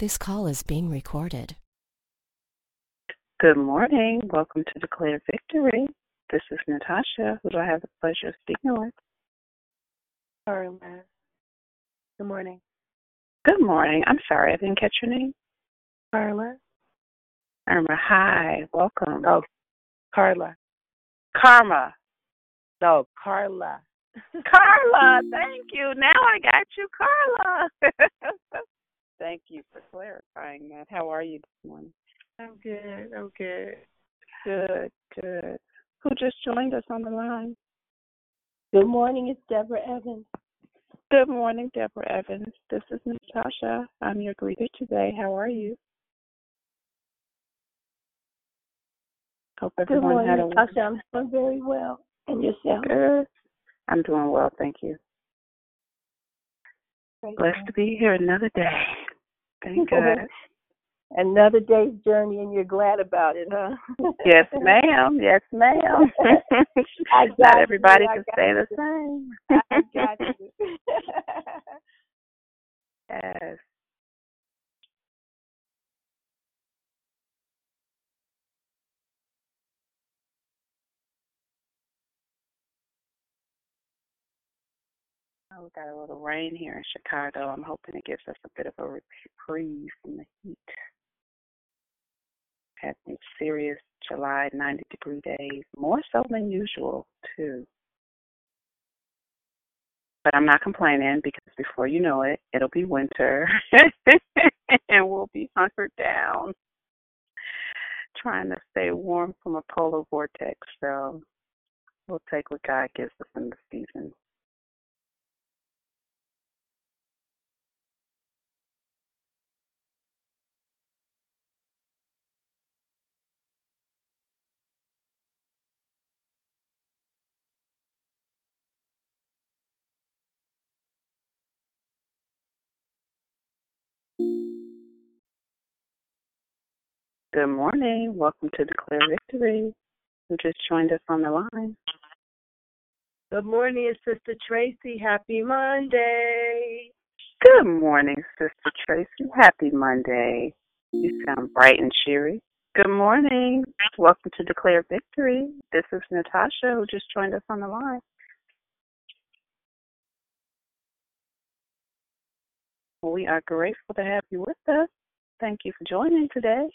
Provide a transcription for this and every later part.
This call is being recorded. Good morning. Welcome to Declare Victory. This is Natasha, who I have the pleasure of speaking with. Carla. Good morning. Good morning. I'm sorry, I didn't catch your name. Carla. Irma, hi. Welcome. Oh, Carla. Karma. No, Carla. Carla, thank you. Now I got you, Carla. thank you for clarifying that. How are you this morning? I'm good. I'm good. Good, good. Who just joined us on the line? Good morning. It's Deborah Evans. Good morning, Deborah Evans. This is Natasha. I'm your greeter today. How are you? Hope Good morning, had a Natasha. I'm doing very well. And yourself? good. I'm doing well, thank you. Praise Blessed God. to be here another day. Thank God. Another day's journey, and you're glad about it, huh? yes, ma'am. Yes, ma'am. I Not got you. everybody I can got say the same. I got you. yes. Oh, we got a little rain here in Chicago. I'm hoping it gives us a bit of a reprieve from the heat. Had some serious July 90 degree days, more so than usual, too. But I'm not complaining because before you know it, it'll be winter and we'll be hunkered down trying to stay warm from a polar vortex. So we'll take what God gives us in the season. Good morning. Welcome to Declare Victory. Who just joined us on the line? Good morning, Sister Tracy. Happy Monday. Good morning, Sister Tracy. Happy Monday. You sound bright and cheery. Good morning. Welcome to Declare Victory. This is Natasha who just joined us on the line. We are grateful to have you with us. Thank you for joining today.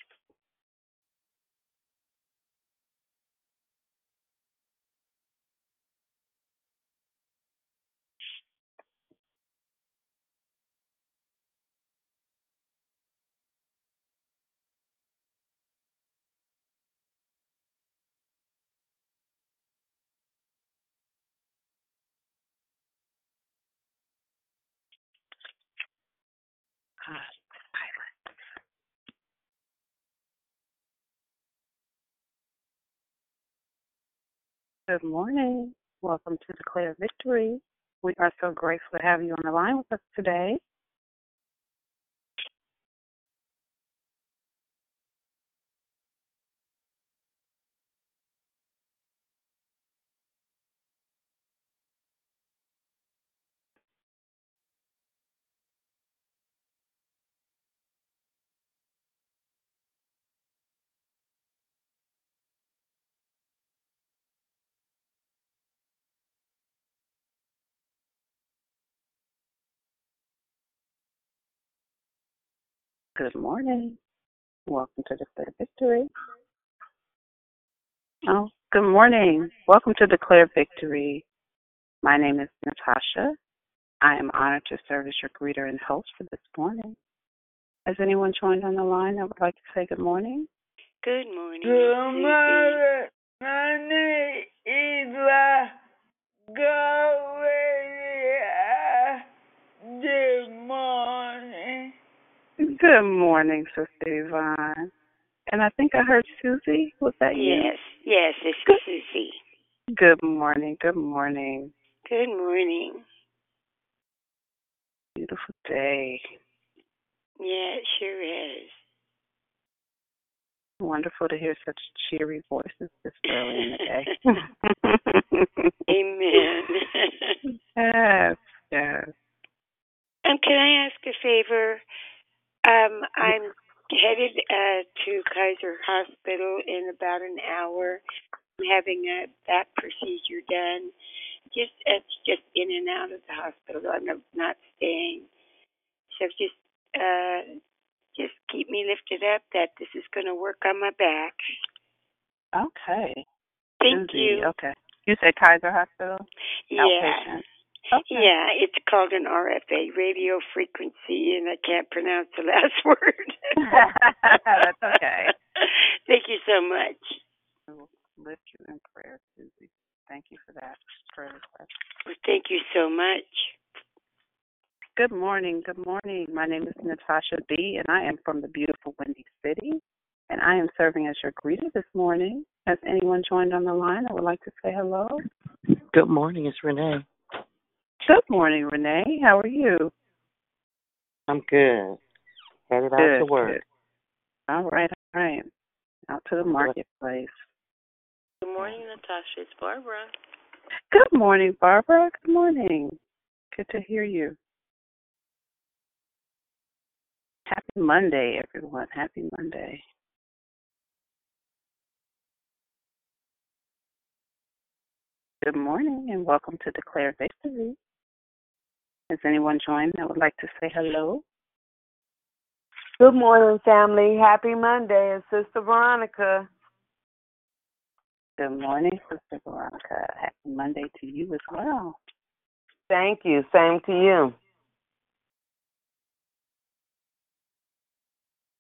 Good morning. Welcome to Declare Victory. We are so grateful to have you on the line with us today. Good morning. Welcome to Declare Victory. Oh, good morning. Welcome to Declare Victory. My name is Natasha. I am honored to serve as your greeter and host for this morning. Has anyone joined on the line that would like to say good morning? Good morning. Good morning. My name is uh, Gloria. Good morning. Good morning, Sister Yvonne. And I think I heard Susie. Was that you? Yes, yes, it's Good. Susie. Good morning. Good morning. Good morning. Beautiful day. Yeah, it sure is. Wonderful to hear such cheery voices this early in the day. Amen. yes, yes. um, can I ask a favor? Um, I'm headed uh, to Kaiser Hospital in about an hour. I'm having a back procedure done. Just it's just in and out of the hospital. I'm not, staying. So just uh, just keep me lifted up that this is going to work on my back. Okay. Thank Susie, you. Okay. You said Kaiser Hospital? Yeah. Outpatient. Okay. Yeah, it's called an RFA, radio frequency, and I can't pronounce the last word. That's okay. Thank you so much. We will lift you in prayer, Susie. Thank you for that prayer request. Well, thank you so much. Good morning. Good morning. My name is Natasha B., and I am from the beautiful Windy City. And I am serving as your greeter this morning. Has anyone joined on the line that would like to say hello? Good morning, it's Renee. Good morning, Renee. How are you? I'm good. Headed out to work. good. All right, all right. Out to the marketplace. Good morning, Natasha. It's Barbara. Good morning, Barbara. Good morning. Good to hear you. Happy Monday, everyone. Happy Monday. Good morning and welcome to Declare Victory. Has anyone joined that would like to say hello? Good morning, family. Happy Monday. It's Sister Veronica. Good morning, Sister Veronica. Happy Monday to you as well. Thank you. Same to you.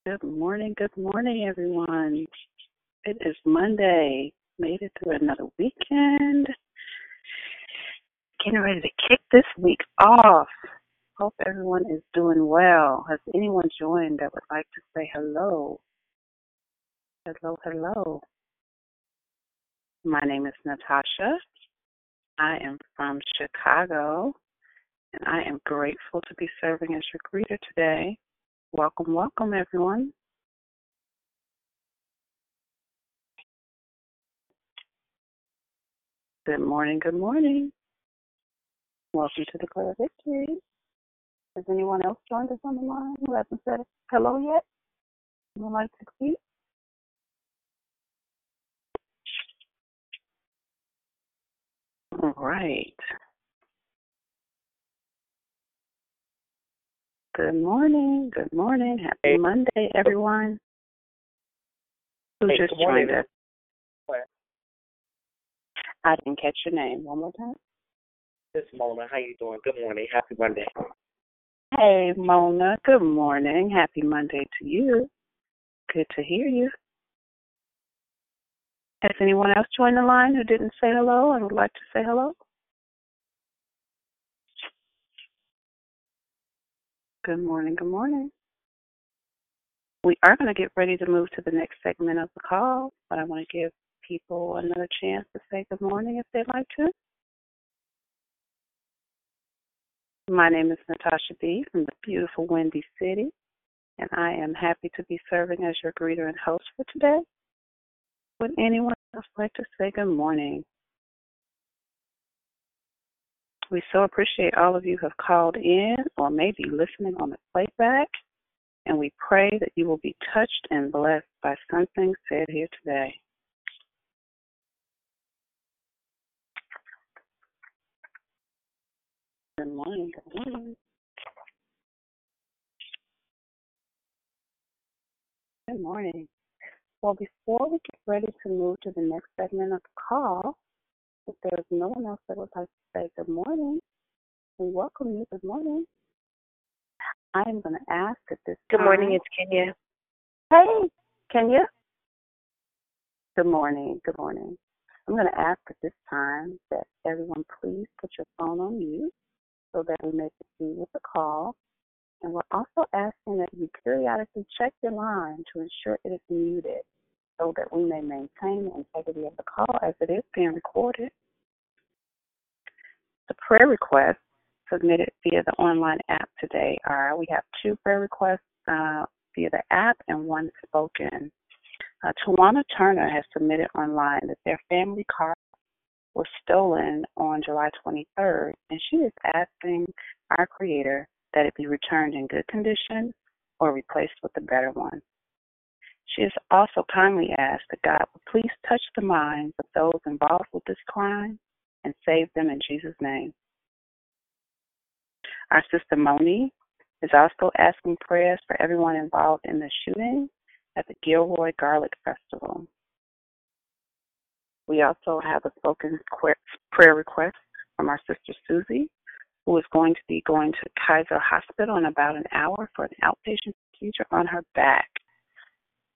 Good morning, good morning, everyone. It is Monday. Made it through another weekend. Getting ready to kick this week off. Hope everyone is doing well. Has anyone joined that would like to say hello? Hello, hello. My name is Natasha. I am from Chicago, and I am grateful to be serving as your greeter today. Welcome, welcome, everyone. Good morning, good morning. Welcome to Declare Victory. Has anyone else joined us on the line who hasn't said hello yet? Would like to speak? All right. Good morning. Good morning. Happy Hey. Monday, everyone. Who Hey, just joined us? I didn't catch your name. One more time. Is Mona. How you doing? Good morning. Happy Monday. Hey, Mona. Good morning. Happy Monday to you. Good to hear you. Has anyone else joined the line who didn't say hello and would like to say hello? Good morning. Good morning. We are going to get ready to move to the next segment of the call, but I want to give people another chance to say good morning if they'd like to. My name is Natasha B. from the beautiful Windy City, and I am happy to be serving as your greeter and host for today. Would anyone else like to say good morning? We so appreciate all of you who have called in or may be listening on the playback, and we pray that you will be touched and blessed by something said here today. Good morning. Good morning. Good morning. Well, before we get ready to move to the next segment of the call, if there's no one else that would like to say good morning, we welcome you. Good morning. I am going to ask at this Good time. morning, it's Kenya. Hey, Kenya. Good morning. Good morning. I'm going to ask at this time that everyone please put your phone on mute so that we may proceed with the call. And we're also asking that you periodically check your line to ensure it is muted so that we may maintain the integrity of the call as it is being recorded. The prayer requests submitted via the online app today are we have two prayer requests uh, via the app and one spoken. Uh, Tawana Turner has submitted online that their family car was stolen on July 23rd, and she is asking our Creator that it be returned in good condition or replaced with a better one. She has also kindly asked that God would please touch the minds of those involved with this crime and save them in Jesus' name. Our sister Moni is also asking prayers for everyone involved in the shooting at the Gilroy Garlic Festival. We also have a spoken prayer request from our sister Susie, who is going to be going to Kaiser Hospital in about an hour for an outpatient procedure on her back.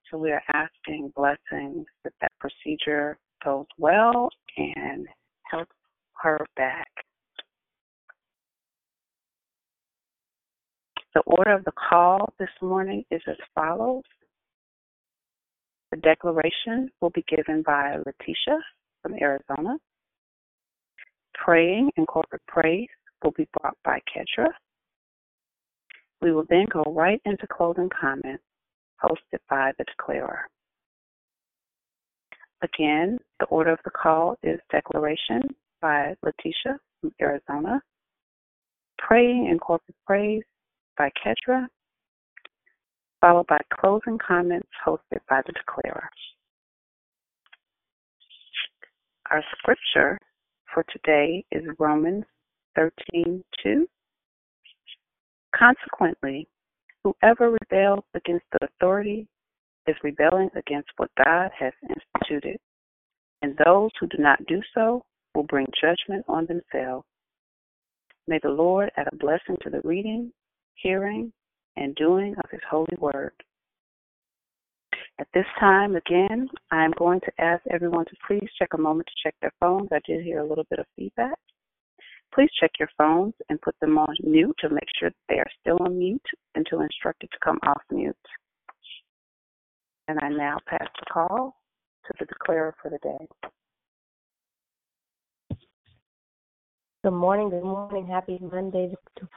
So we are asking blessings that that procedure goes well and helps her back. The order of the call this morning is as follows. The declaration will be given by Letitia from Arizona. Praying and corporate praise will be brought by Kedra. We will then go right into closing comments hosted by the declarer. Again, the order of the call is declaration by Letitia from Arizona, praying and corporate praise by Kedra, followed by closing comments hosted by the declarer. Our scripture for today is Romans 13:2. Consequently, whoever rebels against the authority is rebelling against what God has instituted, and those who do not do so will bring judgment on themselves. May the Lord add a blessing to the reading, hearing, and doing of His holy word. At this time, again, I am going to ask everyone to please check a moment to check their phones. I did hear a little bit of feedback. Please check your phones and put them on mute to make sure they are still on mute until instructed to come off mute. And I now pass the call to the declarer for the day. Good morning, good morning. Happy Monday to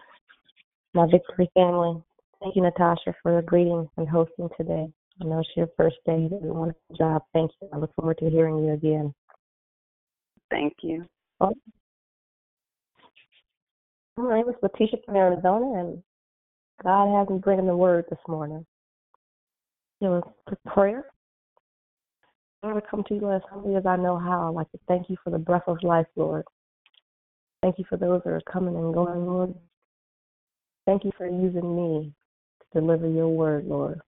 my Victory family. Thank you, Natasha, for the greeting and hosting today. I know it's your first day. You did a wonderful job. Thank you. I look forward to hearing you again. Thank you. Well, my name is Letitia from Arizona, and God has me bringing the word this morning. It was a prayer. I want to come to you as humbly as I know how. I'd like to thank you for the breath of life, Lord. Thank you for those that are coming and going, Lord. Thank you for using me deliver your word, Lord.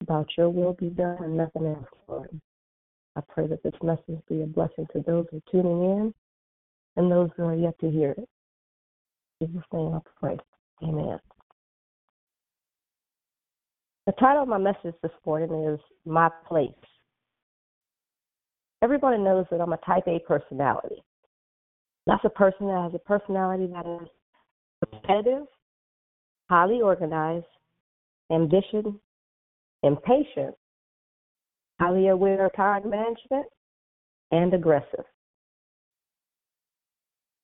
About your will be done and nothing else, Lord. I pray that this message be a blessing to those who are tuning in and those who are yet to hear it. In Jesus' name I pray. Amen. The title of my message this morning is My Place. Everybody knows that I'm a type A personality. That's a person that has a personality that is competitive, highly organized, ambitious, impatient, highly aware of time management, and aggressive.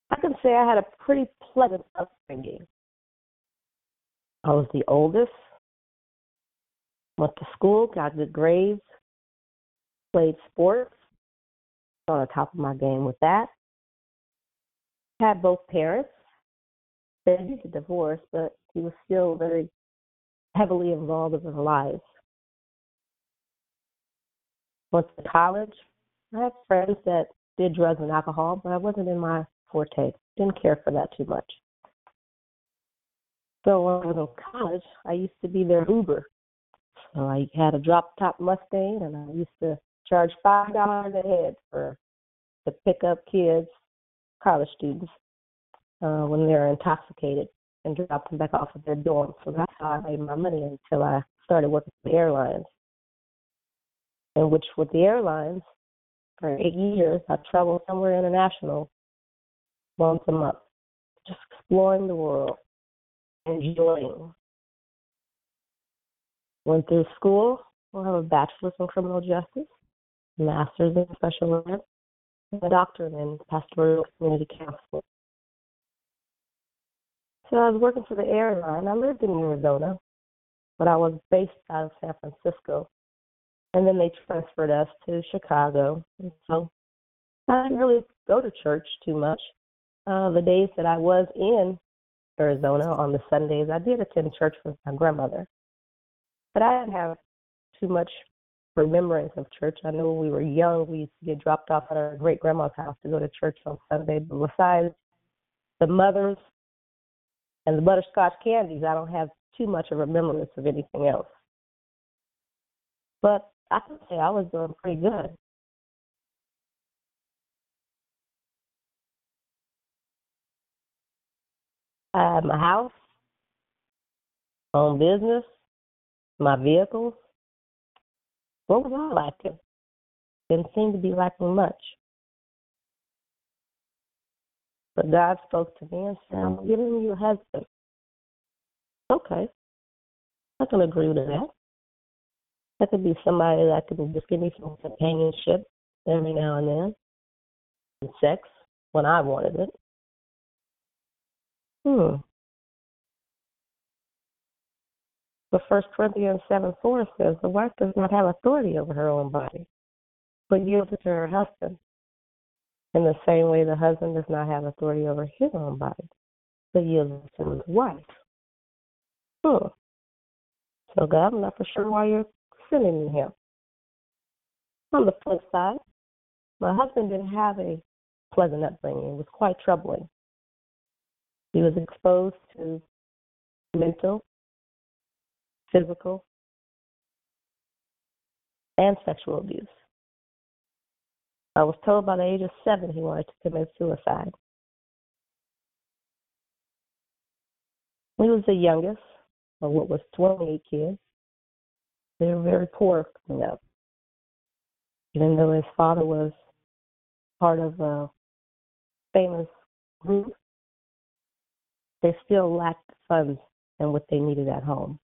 I can say I had a pretty pleasant upbringing. I was the oldest, went to school, got good grades, played sports, on the top of my game with that. Had both parents. They did divorce, but he was still very heavily involved in their lives. Went to college. I had friends that did drugs and alcohol, but I wasn't in my forte. Didn't care for that too much. So when I was in college, I used to be their Uber. So I had a drop top Mustang, and I used to charge five dollars a head for to pick up kids, college students, uh, when they're intoxicated and drop them back off at their dorm. So that's how I made my money until I started working for the airlines. In which with the airlines, for eight years, I traveled somewhere international once a month, just exploring the world, enjoying. Went through school. I have a bachelor's in criminal justice, master's in special ed, and a doctorate in pastoral community counseling. So I was working for the airline. I lived in Arizona, but I was based out of San Francisco. And then they transferred us to Chicago. And so I didn't really go to church too much. Uh, the days that I was in Arizona on the Sundays. I did attend church with my grandmother, but I didn't have too much remembrance of church. I know when we were young, we used to get dropped off at our great grandma's house to go to church on Sunday. But besides the mothers and the butterscotch candies, I don't have too much of a remembrance of anything else. But I can say I was doing pretty good. I my house, own business, my vehicles. What was I lacking? Didn't seem to be lacking much. But God spoke to me and said, I'm giving you a husband. Okay. I can agree with that. That could be somebody that could just give me some companionship every now and then. And sex when I wanted it. Hmm. But First Corinthians seven four says the wife does not have authority over her own body, but yields it to her husband. In the same way the husband does not have authority over his own body, but yields to his wife. Hmm. So God, I'm not for sure why you're sending me him. On the flip side, my husband didn't have a pleasant upbringing. It was quite troubling. He was exposed to mental, physical, and sexual abuse. I was told by the age of seven he wanted to commit suicide. He was the youngest of what was 28 kids. They were very poor growing up. Even though his father was part of a famous group, they still lacked funds and what they needed at home.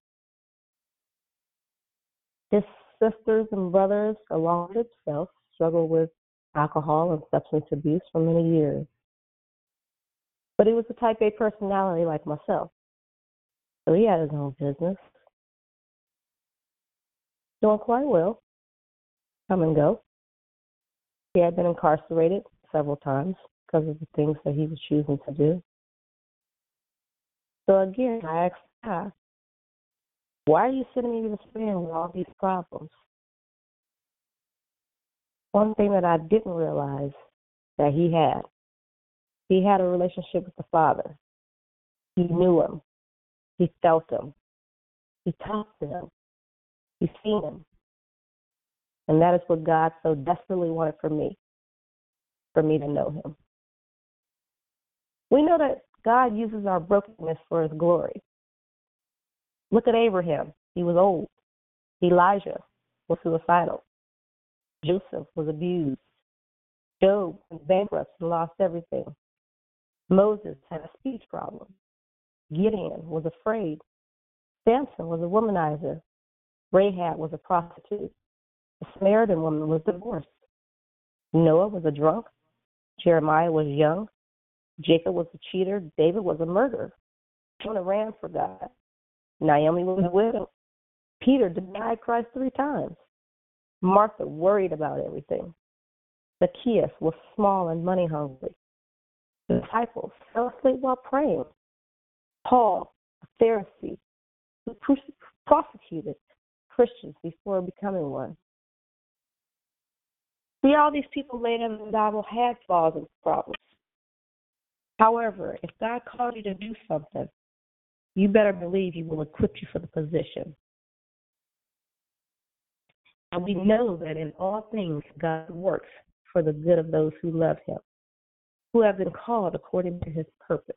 His sisters and brothers, along with himself, struggled with alcohol and substance abuse for many years. But he was a type A personality like myself. So he had his own business. Doing quite well. Come and go. He had been incarcerated several times because of the things that he was choosing to do. So again, I asked why are you sending me this man with all these problems? One thing that I didn't realize that he had, he had a relationship with the Father. He knew him. He felt him. He talked to him. He seen him. And that is what God so desperately wanted for me, for me to know him. We know that God uses our brokenness for his glory. Look at Abraham. He was old. Elijah was suicidal. Joseph was abused. Job was bankrupt and lost everything. Moses had a speech problem. Gideon was afraid. Samson was a womanizer. Rahab was a prostitute. The Samaritan woman was divorced. Noah was a drunk. Jeremiah was young. Jacob was a cheater. David was a murderer. Jonah ran for God. Naomi was a widow. Peter denied Christ three times. Martha worried about everything. Zacchaeus was small and money hungry. The disciples fell asleep while praying. Paul, a Pharisee, who prosecuted Christians before becoming one. See, all these people later in the Bible had flaws and problems. However, if God called you to do something, you better believe He will equip you for the position. And we know that in all things God works for the good of those who love Him, who have been called according to His purpose.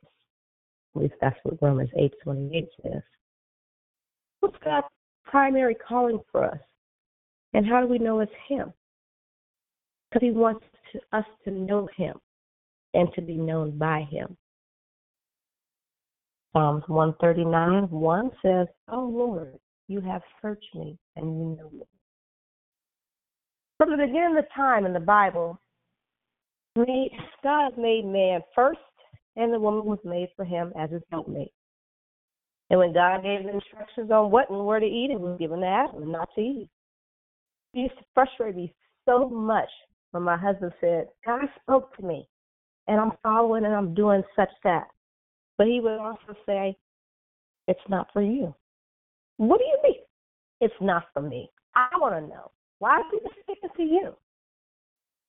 At least that's what Romans 8:28 says. What's God's primary calling for us, and how do we know it's Him? Because He wants to, us to know Him and to be known by Him. Psalms 139 1 says, Oh Lord, you have searched me and you know me. From the beginning of the time in the Bible, God made man first, and the woman was made for him as his helpmate. And when God gave instructions on what and where to eat, it was given to Adam, and not to Eve. It used to frustrate me so much when my husband said, God spoke to me, and I'm following and I'm doing such that. But he would also say, It's not for you. What do you mean? It's not for me. I want to know. Why are people speaking to you?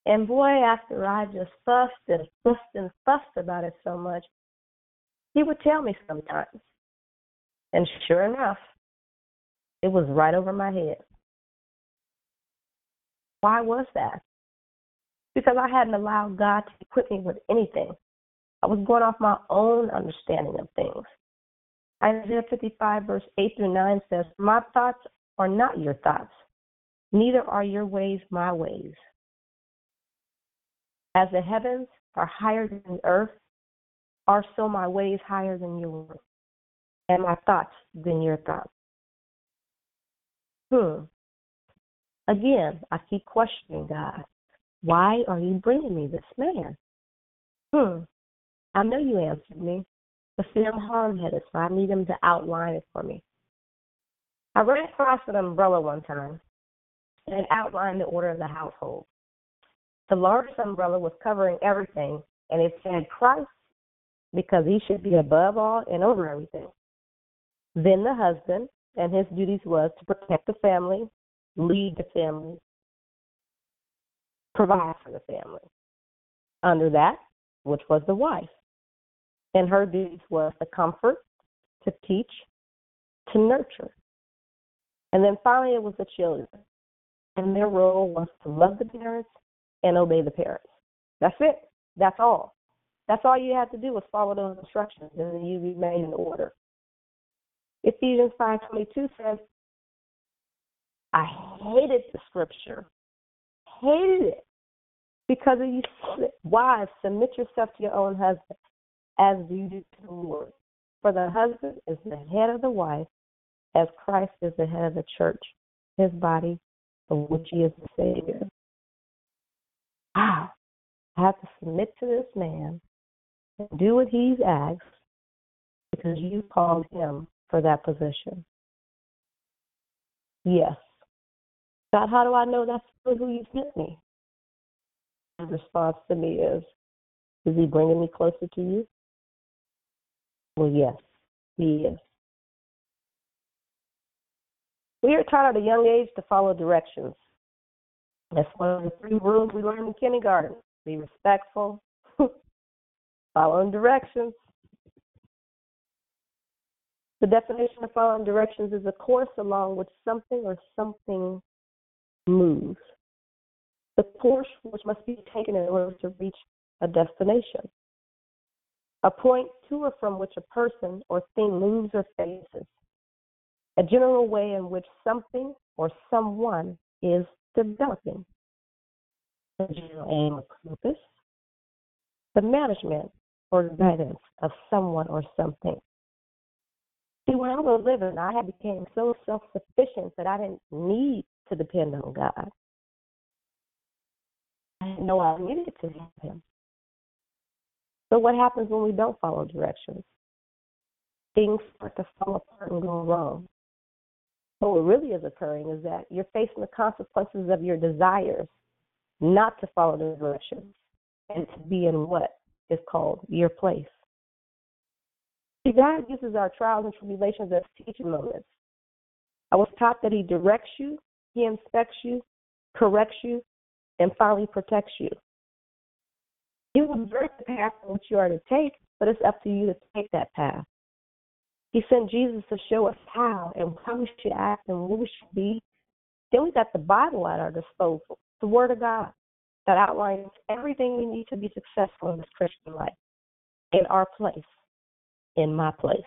And boy, after I just fussed and fussed and fussed about it so much, he would tell me sometimes. And sure enough, it was right over my head. Why was that? Because I hadn't allowed God to equip me with anything. I was going off my own understanding of things. Isaiah 55, verse 8 through 9 says, My thoughts are not your thoughts, neither are your ways my ways. As the heavens are higher than the earth, are so my ways higher than yours, and my thoughts than your thoughts. Hmm. Again, I keep questioning God. Why are you bringing me this man? Hmm. I know you answered me, but I'm hard headed, so I need him to outline it for me. I ran across an umbrella one time, and outlined the order of the household. The largest umbrella was covering everything, and it said Christ because he should be above all and over everything. Then the husband, and his duties was to protect the family, lead the family, provide for the family. Under that, which was the wife, and her duties was to comfort, to teach, to nurture. And then finally, it was the children, and their role was to love the parents and obey the parents. That's it. That's all. That's all you have to do is follow those instructions, and then you remain in order. Ephesians 5:22 says, "I hated the scripture, hated it, because of you wives submit yourself to your own husband, as you do to the Lord. For the husband is the head of the wife, as Christ is the head of the church, his body, of which he is the Savior." Wow, I have to submit to this man and do what he's asked because you called him for that position. Yes. God, how do I know that's who you sent me? The response to me is, is he bringing me closer to you? Well, yes, he is. We are taught at a young age to follow directions. That's one of the three rules we learn in kindergarten. Be respectful, following directions. The definition of following directions is a course along which something or something moves. The course which must be taken in order to reach a destination. A point to or from which a person or thing moves or faces. A general way in which something or someone is developing. The general aim or purpose. The management or guidance of someone or something. See, when I was living, I had became so self sufficient that I didn't need to depend on God. I didn't know I needed to have Him. So, what happens when we don't follow directions? Things start to fall apart and go wrong. But what really is occurring is that you're facing the consequences of your desires not to follow the directions and to be in what is called your place. See, God uses our trials and tribulations as teaching moments. I was taught that He directs you, He inspects you, corrects you, and finally protects you. He will direct the path in which you are to take, but it's up to you to take that path. He sent Jesus to show us how and how we should act and what we should be. Then we got the Bible at our disposal, the Word of God that outlines everything we need to be successful in this Christian life, in our place, in my place.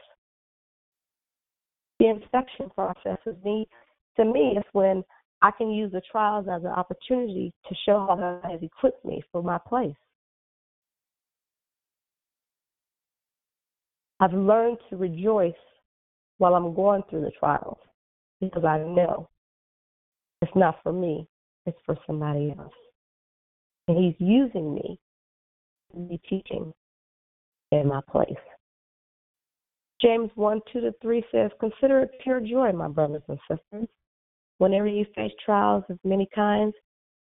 The inspection process is me, to me, is when I can use the trials as an opportunity to show how God has equipped me for my place. I've learned to rejoice while I'm going through the trials because I know it's not for me, it's for somebody else. And He's using me to be teaching in my place. James 1 2 to 3 says, Consider it pure joy, my brothers and sisters, whenever you face trials of many kinds,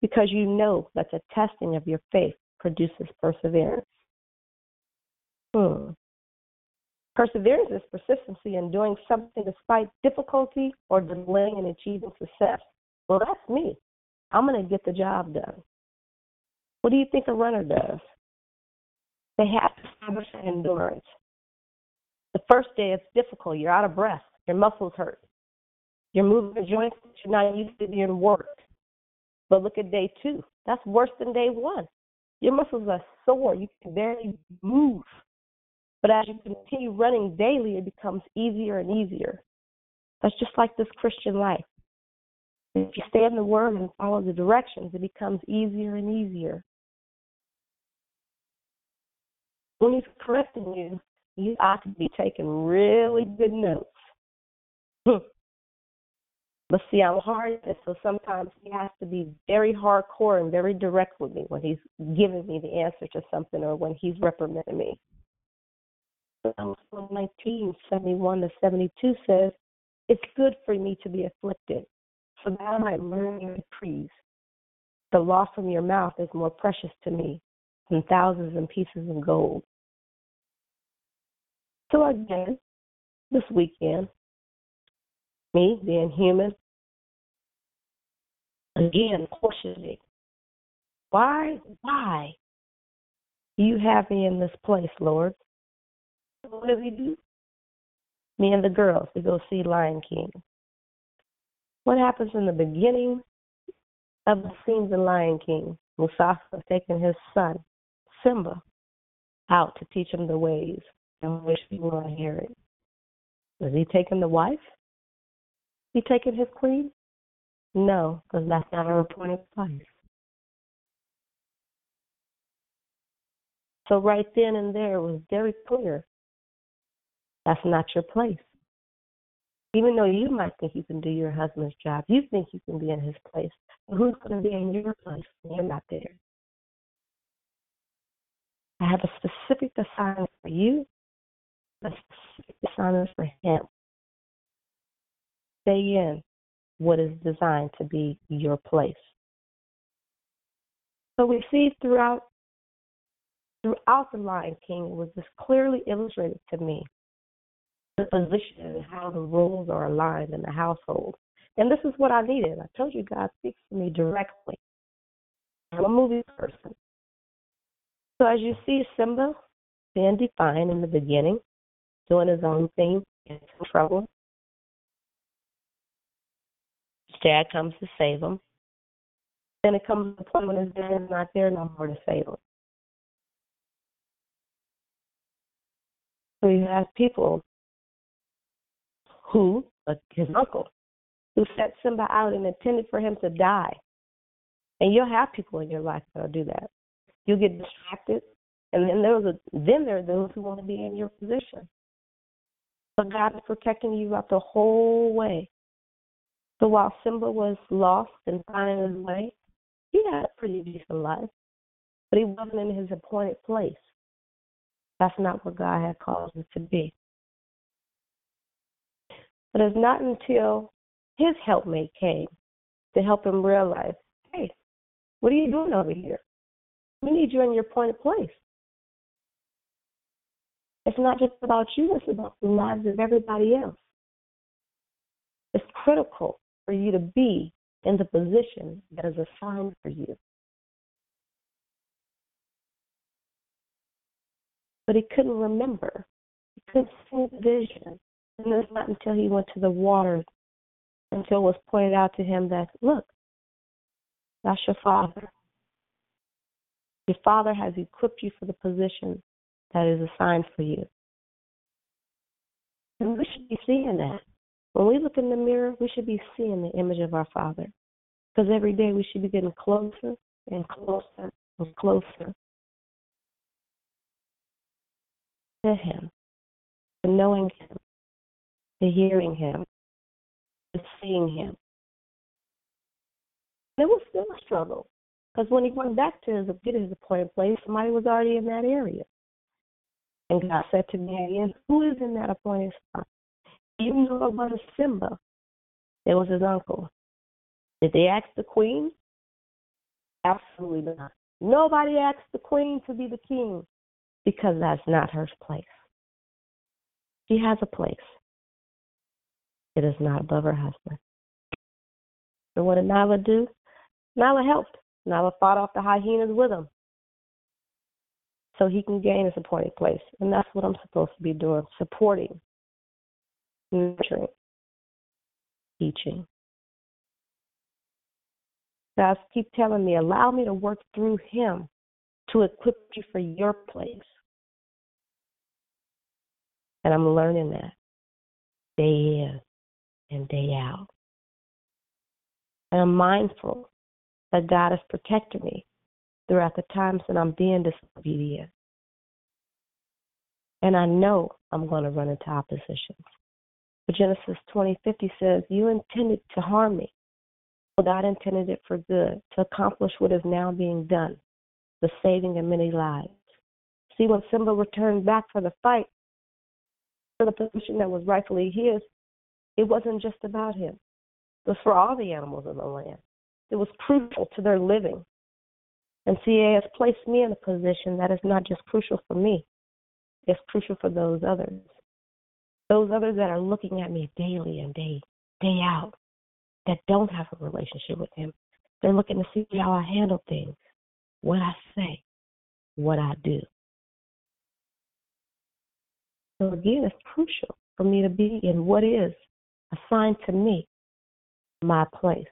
because you know that the testing of your faith produces perseverance. Hmm. Perseverance is persistency in doing something despite difficulty or delaying in achieving success. Well, that's me. I'm going to get the job done. What do you think a runner does? They have to establish endurance. The first day it's difficult. You're out of breath. Your muscles hurt. You're moving joints that you're not used to being worked. But look at day two. That's worse than day one. Your muscles are sore. You can barely move. But as you continue running daily, it becomes easier and easier. That's just like this Christian life. If you stay in the Word and follow the directions, it becomes easier and easier. When He's correcting you, you ought to be taking really good notes. Hmm. but see, I'm hard so sometimes He has to be very hardcore and very direct with me when He's giving me the answer to something or when He's reprimanding me. Um, Psalms 119, 71 to 72 says, It's good for me to be afflicted, so that I might learn your decrees. The law from your mouth is more precious to me than thousands and pieces of gold. So again, this weekend, me being human, again questioning, why, why you have me in this place, Lord? What did we do? Me and the girls, we go see Lion King. What happens in the beginning of the scenes in Lion King? Mufasa taking his son, Simba, out to teach him the ways in which we will inherit. Was he taking the wife? He taking his queen? No, because that's not her appointed place. So right then and there it was very clear that's not your place. Even though you might think you can do your husband's job, you think you can be in his place. But who's going to be in your place when you're not there? I have a specific assignment for you, a specific assignment for him. Stay in what is designed to be your place. So we see throughout throughout the Lion King it was just clearly illustrated to me the position how the roles are aligned in the household. And this is what I needed. I told you God speaks to me directly. I'm a movie person. So as you see Simba being defined in the beginning, doing his own thing, in some trouble. His dad comes to save him. Then it comes to the point when his dad is not there no more to save him. So you have people who, his uncle, who set Simba out and intended for him to die. And you'll have people in your life that'll do that. You'll get distracted, and then there's a then there are those who want to be in your position. But God is protecting you out the whole way. So while Simba was lost and finding his way, he had a pretty decent life, but he wasn't in his appointed place. That's not what God had called him to be. But it's not until his helpmate came to help him realize, hey, what are you doing over here? We need you in your appointed place. It's not just about you, it's about the lives of everybody else. It's critical for you to be in the position that is assigned for you. But he couldn't remember. He couldn't see the vision. And it's not until he went to the water until it was pointed out to him that, look, that's your father. Your father has equipped you for the position that is assigned for you. And we should be seeing that. When we look in the mirror, we should be seeing the image of our Father. Because every day we should be getting closer and closer and closer to Him, to knowing Him, to hearing him, to seeing him. There was still a struggle because when he went back to his, get his appointed place, somebody was already in that area. And God said to me again, Who is in that appointed spot? Even though it was Simba, it was his uncle. Did they ask the queen? Absolutely not. Nobody asked the queen to be the king because that's not her place. She has a place. It is not above her husband. So what did Nyla do? Nyla helped. Nyla fought off the hyenas with him so he can gain a supporting place. And that's what I'm supposed to be doing supporting, nurturing, teaching. God keep telling me, allow me to work through him to equip you for your place. And I'm learning that day in and day out. And I'm mindful that God has protected me throughout the times that I'm being disobedient. And I know I'm going to run into opposition. But Genesis 20:50 says, "You intended to harm me, but God intended it for good, to accomplish what is now being done, the saving of many lives." See, when Simba returned back for the fight, for the position that was rightfully his, it wasn't just about him. It was for all the animals of the land. It was crucial to their living. And CA has placed me in a position that is not just crucial for me, it's crucial for those others. Those others that are looking at me daily and day day out that don't have a relationship with him. They're looking to see how I handle things, what I say, what I do. So again, it's crucial for me to be in what is assigned to me, my place.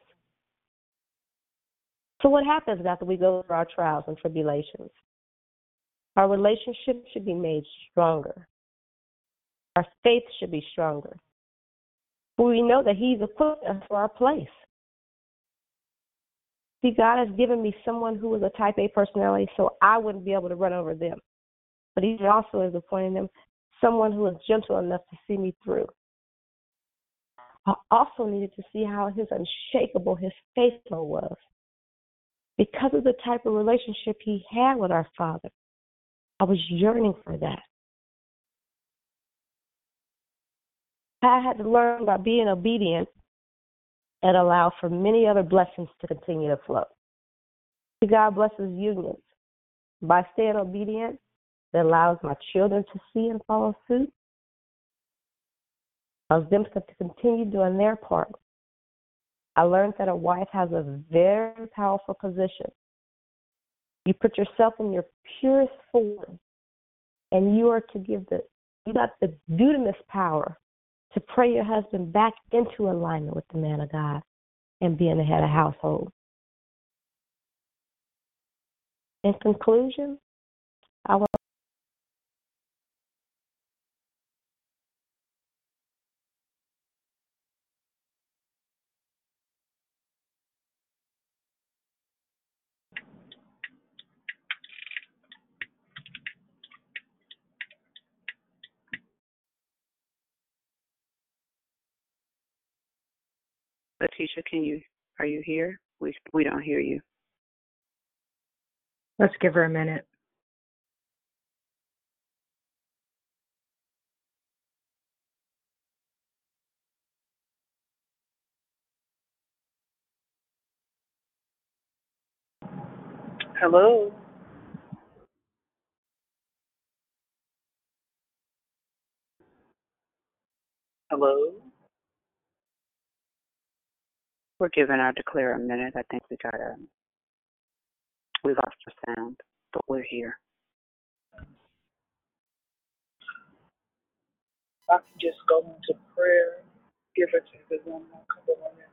So, what happens after we go through our trials and tribulations? Our relationship should be made stronger. Our faith should be stronger. We know that He's equipped us for our place. See, God has given me someone who is a type A personality, so I wouldn't be able to run over them. But He also is appointing them someone who is gentle enough to see me through. I also needed to see how his unshakable his faith was because of the type of relationship he had with our Father. I was yearning for that. I had to learn by being obedient and allow for many other blessings to continue to flow. God blesses unions. By staying obedient, that allows my children to see and follow suit, allows them to continue doing their part I learned that a wife has a very powerful position. You put yourself in your purest form, and you are to give the you got the dunamis power to pray your husband back into alignment with the man of God and being the head of household. In conclusion, I will Letitia, can you are you here? We we don't hear you. Let's give her a minute. Hello. Hello. We're giving our declare a minute. I think we got a we lost the sound, but we're here. I can just go into prayer, give it to everyone, a couple of minutes.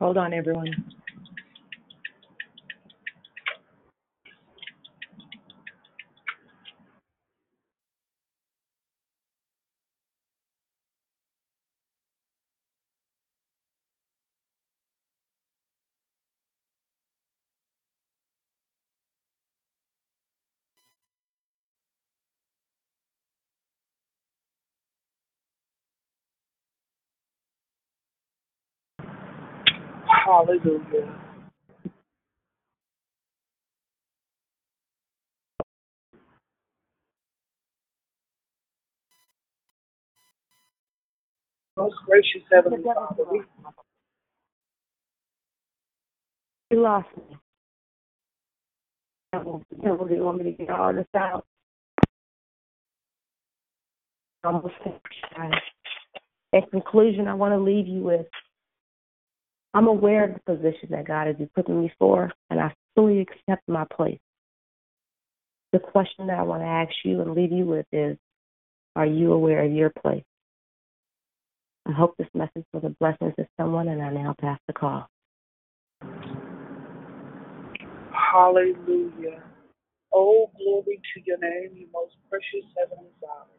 Hold on, everyone. Hallelujah. Most gracious Heavenly Father, we You lost me. Devil, devil didn't want me to get all this out. almost finished. In conclusion, I want to leave you with I'm aware of the position that God has put me for, and I fully accept my place. The question that I want to ask you and leave you with is Are you aware of your place? I hope this message was a blessing to someone, and I now pass the call. Hallelujah. Oh, glory to your name, you most precious Heavenly Father.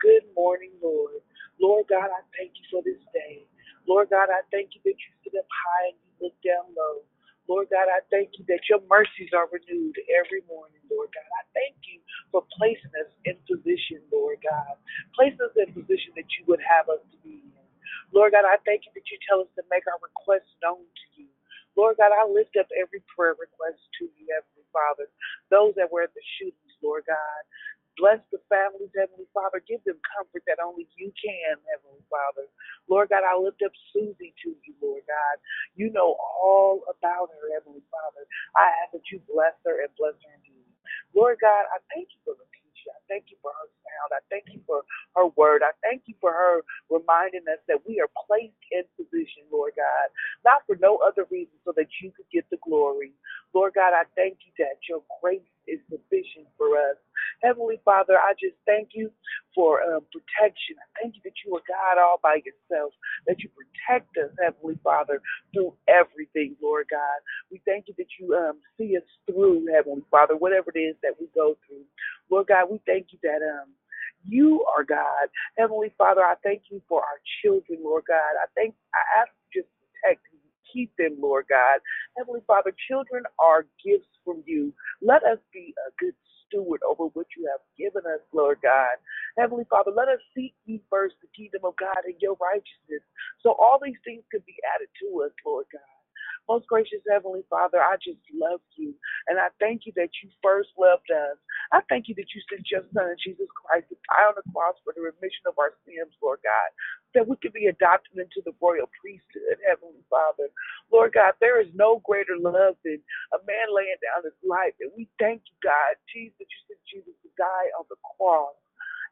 Good morning, Lord. Lord God, I thank you for this day. Lord God, I thank you that you sit up high and you look down low. Lord God, I thank you that your mercies are renewed every morning, Lord God. I thank you for placing us in position, Lord God. Place us in position that you would have us to be in. Lord God, I thank you that you tell us to make our requests known to you. Lord God, I lift up every prayer request to you, Heavenly Father. Those that were at the shootings, Lord God. Bless the families, Heavenly Father. Give them comfort that only you can, Heavenly Father. Lord God, I lift up Susie to you, Lord God. You know all about her, Heavenly Father. I ask that you bless her and bless her indeed. Lord God, I thank you for Lakeisha. I thank you for her sound. I thank you for her word. I thank you for her reminding us that we are placed in position, Lord God, not for no other reason so that you could get the glory. Lord God, I thank you that your grace is sufficient for us. Heavenly Father, I just thank you for um, protection. I thank you that you are God all by yourself, that you protect us, Heavenly Father, through everything, Lord God. We thank you that you um, see us through, Heavenly Father, whatever it is that we go through. Lord God, we thank you that um, you are God. Heavenly Father, I thank you for our children, Lord God. I thank I ask you just protect keep them, Lord God. Heavenly Father, children are gifts from you. Let us be a good steward over what you have given us, Lord God. Heavenly Father, let us seek ye first the kingdom of God and your righteousness. So all these things can be added to us, Lord God. Most gracious Heavenly Father, I just love you. And I thank you that you first loved us. I thank you that you sent your Son, Jesus Christ, to die on the cross for the remission of our sins, Lord God, that we could be adopted into the royal priesthood, Heavenly Father. Lord God, there is no greater love than a man laying down his life. And we thank you, God, Jesus, that you sent Jesus to die on the cross.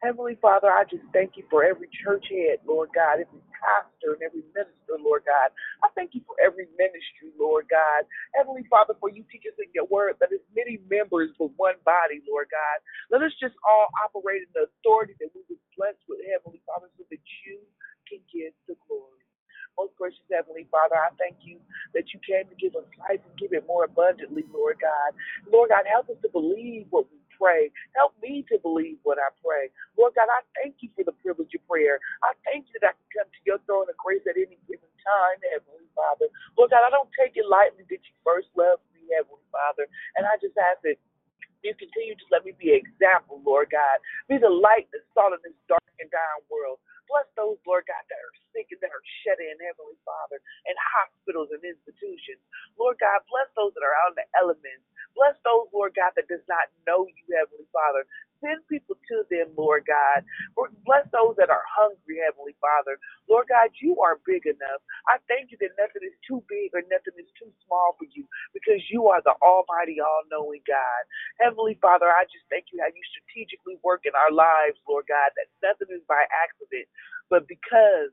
Heavenly Father, I just thank you for every church head, Lord God, every pastor and every minister, Lord God. I thank you for every ministry, Lord God. Heavenly Father, for you teach us in your word that as many members but one body, Lord God. Let us just all operate in the authority that we were blessed with, Heavenly Father, so that you can get the glory. Most gracious Heavenly Father, I thank you that you came to give us life and give it more abundantly, Lord God. Lord God, help us to believe what we pray. Help me to believe what I pray. Lord God, I thank you for the privilege of prayer. I thank you that I can come to your throne of grace at any given time, Heavenly Father. Lord God, I don't take it lightly that you first loved me, Heavenly Father. And I just ask that you continue to let me be an example, Lord God. Be the light that's salt in this dark and dying world. Bless those, Lord God, that are sick and that are shut in, Heavenly Father, and hospitals and institutions. Lord God, bless those that are out in the elements. Bless those, Lord God, that does not know you, Heavenly Father. Send people to them, Lord God. Bless those that are hungry, Heavenly Father. Lord God, you are big enough. I thank you that nothing is too big or nothing is too small for you because you are the Almighty, all knowing God. Heavenly Father, I just thank you how you strategically work in our lives, Lord God, that nothing is by accident, but because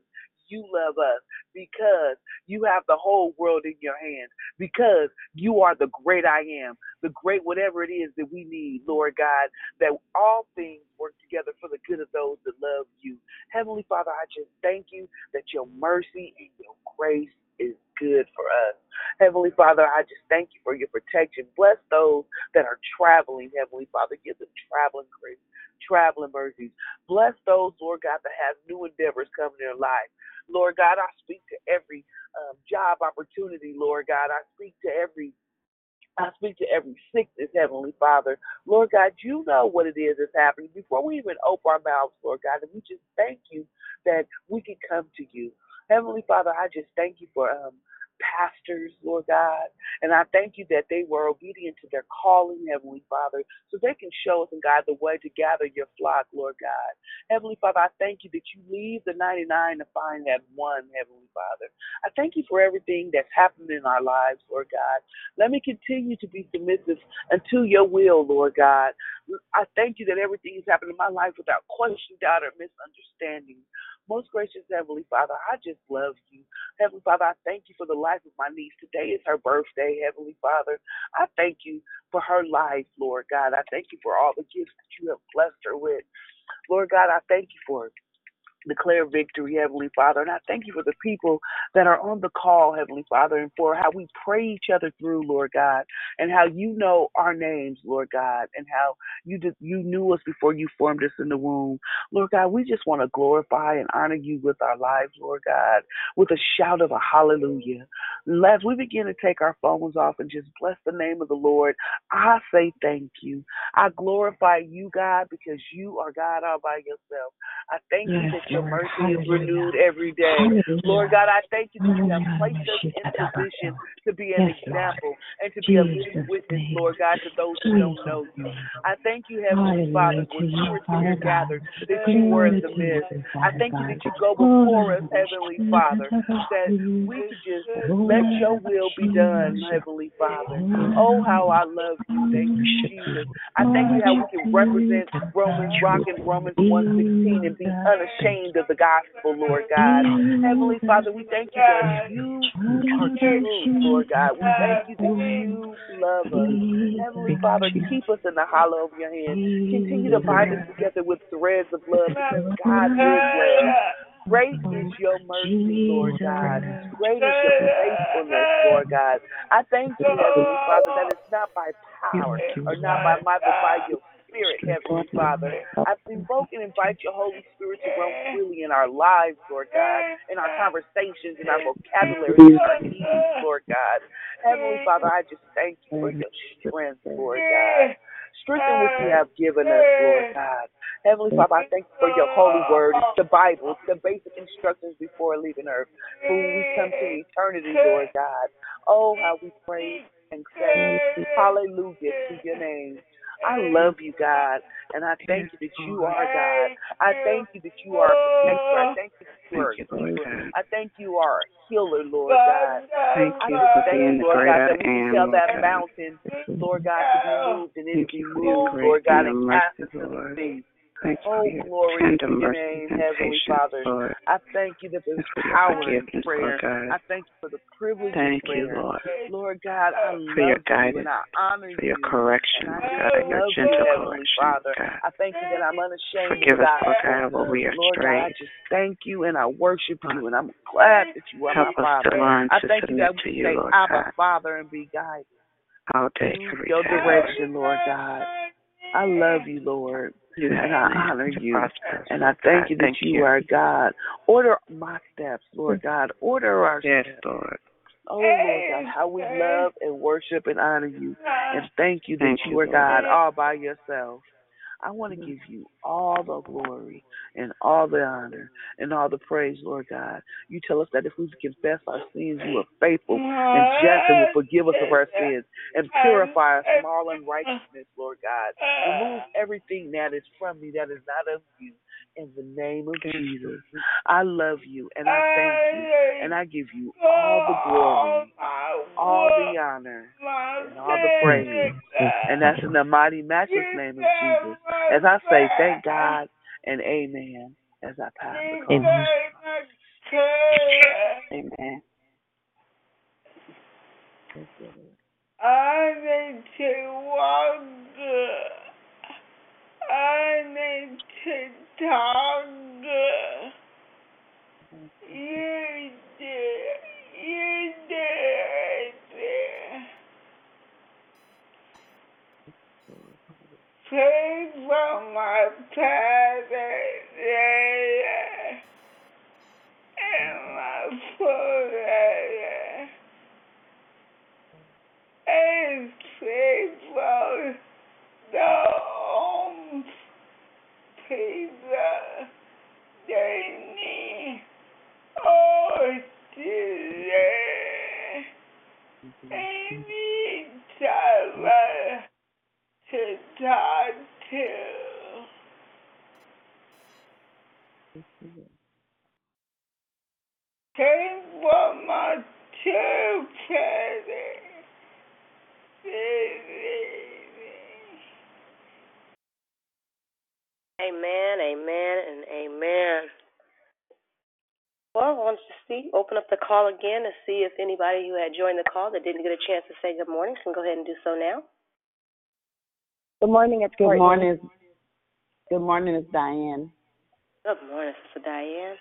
you love us, because you have the whole world in your hands, because you are the great I am, the great whatever it is that we need, Lord God, that all things work together for the good of those that love you. Heavenly Father, I just thank you that your mercy and your grace is good for us. Heavenly Father, I just thank you for your protection. Bless those that are traveling, Heavenly Father. Give them traveling grace, traveling mercies. Bless those, Lord God, that have new endeavors come in their life. Lord God, I speak to every um, job opportunity, Lord God. I speak to every I speak to every sickness, Heavenly Father. Lord God, you know what it is that's happening before we even open our mouths, Lord God. And we just thank you that we can come to you. Heavenly Father, I just thank you for um, pastors, Lord God. And I thank you that they were obedient to their calling, Heavenly Father, so they can show us and guide the way to gather your flock, Lord God. Heavenly Father, I thank you that you leave the 99 to find that one, Heavenly Father. I thank you for everything that's happened in our lives, Lord God. Let me continue to be submissive unto your will, Lord God. I thank you that everything has happened in my life without question, doubt, or misunderstanding. Most gracious Heavenly Father, I just love you. Heavenly Father, I thank you for the life of my niece. Today is her birthday, Heavenly Father. I thank you for her life, Lord God. I thank you for all the gifts that you have blessed her with. Lord God, I thank you for declare victory, Heavenly Father. And I thank you for the people that are on the call, Heavenly Father, and for how we pray each other through, Lord God, and how you know our names, Lord God, and how you did, you knew us before you formed us in the womb. Lord God, we just want to glorify and honor you with our lives, Lord God, with a shout of a hallelujah. As we begin to take our phones off and just bless the name of the Lord, I say thank you. I glorify you, God, because you are God all by yourself. I thank you that your mercy is renewed every day. Lord God, I thank you that you have placed us in position to be an example and to be a living witness, Lord God, to those who don't know you. I thank you, Heavenly Father, when or three are gathered, that you were in the midst. I thank you that you go before us, Heavenly Father, that we just let your will be done, Heavenly Father. Oh, how I love you. Thank you, Jesus. I thank you how we can represent Romans, rock and Romans 116 and be unashamed of the gospel, Lord God. Heavenly Father, we thank you that you true, Lord God. We thank you that you love us. Heavenly Father, keep us in the hollow of your hand. Continue to bind us together with threads of love because God is love. Great is your mercy, Lord God. Great is your faithfulness, Lord God. I thank you, Heavenly Father, that it's not by power or not by might, but by your Spirit, Heavenly Father. I invoke and invite your Holy Spirit to roam freely in our lives, Lord God, in our conversations, in our vocabulary, in our needs, Lord God. Heavenly Father, I just thank you for your strength, Lord God. Strengthen what you have given us, Lord God. Heavenly Father, I thank you for your holy word. It's the Bible. It's the basic instructions before leaving earth. For when we come to eternity, Lord God. Oh, how we praise and say hallelujah to your name. I love you, God, and I thank you that you are God. I thank you that you are a protector. I thank you that you are a keeper. I thank you are a healer, Lord God. Thank I you just for thank being you, the Lord great God, I that we can am, tell that God. mountain, Lord God, to be moved and it Thank be you for your moved, Lord God, and and cast mercy, into the sea. Thank you Oh, glory tender to your name, Heavenly Father. Lord. I thank you that there's power in prayer. Lord. I thank you for the privilege Thank of you. Lord, Lord God, I for your love you and guidance, I honor for your you. correction, And I God, your love you, gentle Heavenly correction, Father. God. I thank you that I'm unashamed Forgive us, Lord. God, where we are Lord God, I just thank you and I worship you and I'm glad that you are Help my us Father. to learn I to thank you that we to you, say Lord Abba God, Father and be guided all day, every your direction, Lord God. I love you, Lord. And I honor you. And I thank you that you are God. Order my steps, Lord God. Order our Yes, steps. Lord. Oh, Lord God, how we love and worship and honor you. And thank you that you, are God all by yourself. I want to mm-hmm. give you all the glory and all the honor and all the praise, Lord God. You tell us that if we confess our sins, you are faithful and just and will forgive us of our sins and purify us from all unrighteousness, Lord God. Remove everything that is from me that is not of you in the name of Jesus. I love you and I thank you and I give you all the glory, all the honor, and all the praise. And that's in the mighty, matchless name of Jesus. As I say, thank God and amen as I pass the call. Amen. Amen. I need to walk. I need to talk. You did. You did. Pray for my parents and my father. And pray for people they need. Oh, today. so present. Amen, amen, and amen. Well, I wanted to see, open up the call again to see if anybody who had joined the call that didn't get a chance to say good morning can go ahead and do so now. Good morning, it's Good morning. Good morning, it's Diane. Good morning, Sister Diane.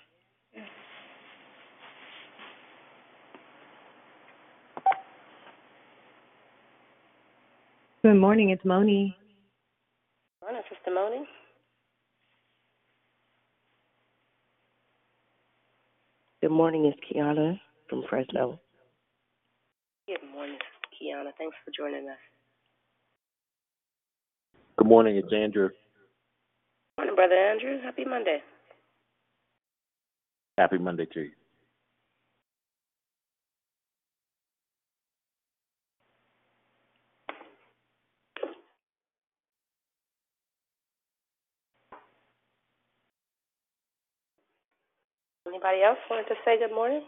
Good morning, it's Moni. Good Morning, Sister Moni. Good morning, it's Kiana from Fresno. Good morning, Sister Kiana. Thanks for joining us. Good morning, it's Andrew. Morning, Brother Andrew. Happy Monday. Happy Monday to you. Anybody else wanted to say good morning?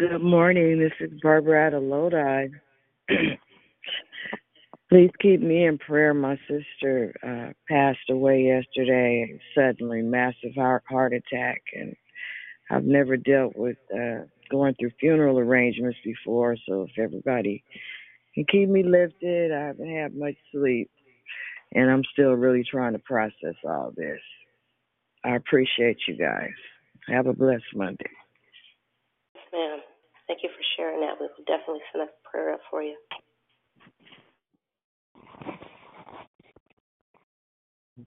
Good morning, this is Barbara of Lodi. Please keep me in prayer. My sister uh, passed away yesterday, suddenly, massive heart, heart attack, and I've never dealt with uh, going through funeral arrangements before. So if everybody can keep me lifted, I haven't had much sleep, and I'm still really trying to process all this. I appreciate you guys. Have a blessed Monday. Yes, ma'am. Thank you for sharing that. We will definitely send a prayer up for you.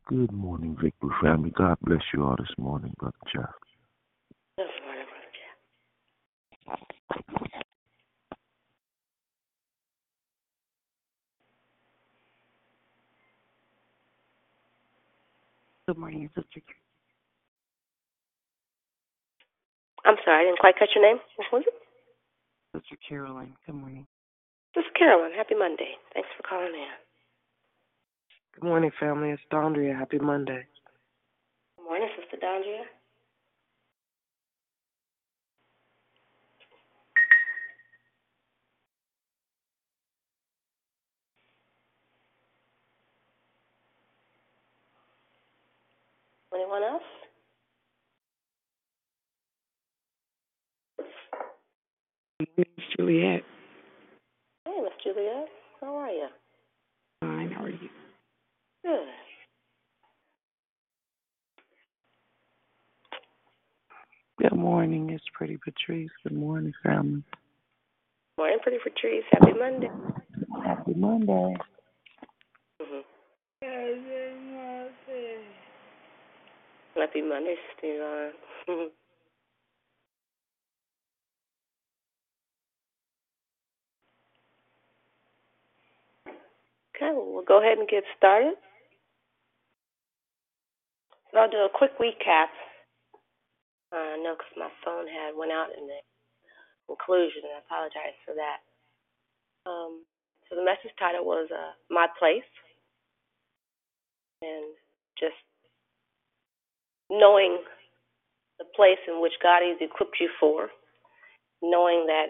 Good morning, Victor family. God bless you all this morning, Brother Jeff. Good morning, Brother Jeff. Good morning, Sister. I'm sorry, I didn't quite catch your name. What was it? Sister Carolyn. Good morning. This is Carolyn. Happy Monday. Thanks for calling in. Good morning, family. It's Dondria. Happy Monday. Good morning, Sister Dondria. Anyone else? Miss Juliet. Hey, Miss Juliet. How are you? Fine. How are you? Good. Good morning. It's Pretty Patrice. Good morning, family. Morning, Pretty Patrice. Happy Monday. Happy Monday. Mm-hmm. Happy Monday, Sister Okay, well, we'll go ahead and get started. So I'll do a quick recap. I Uh, know because my phone had went out in the conclusion, and I apologize for that. Um, so the message title was uh, My Place. And just knowing the place in which God has equipped you for, knowing that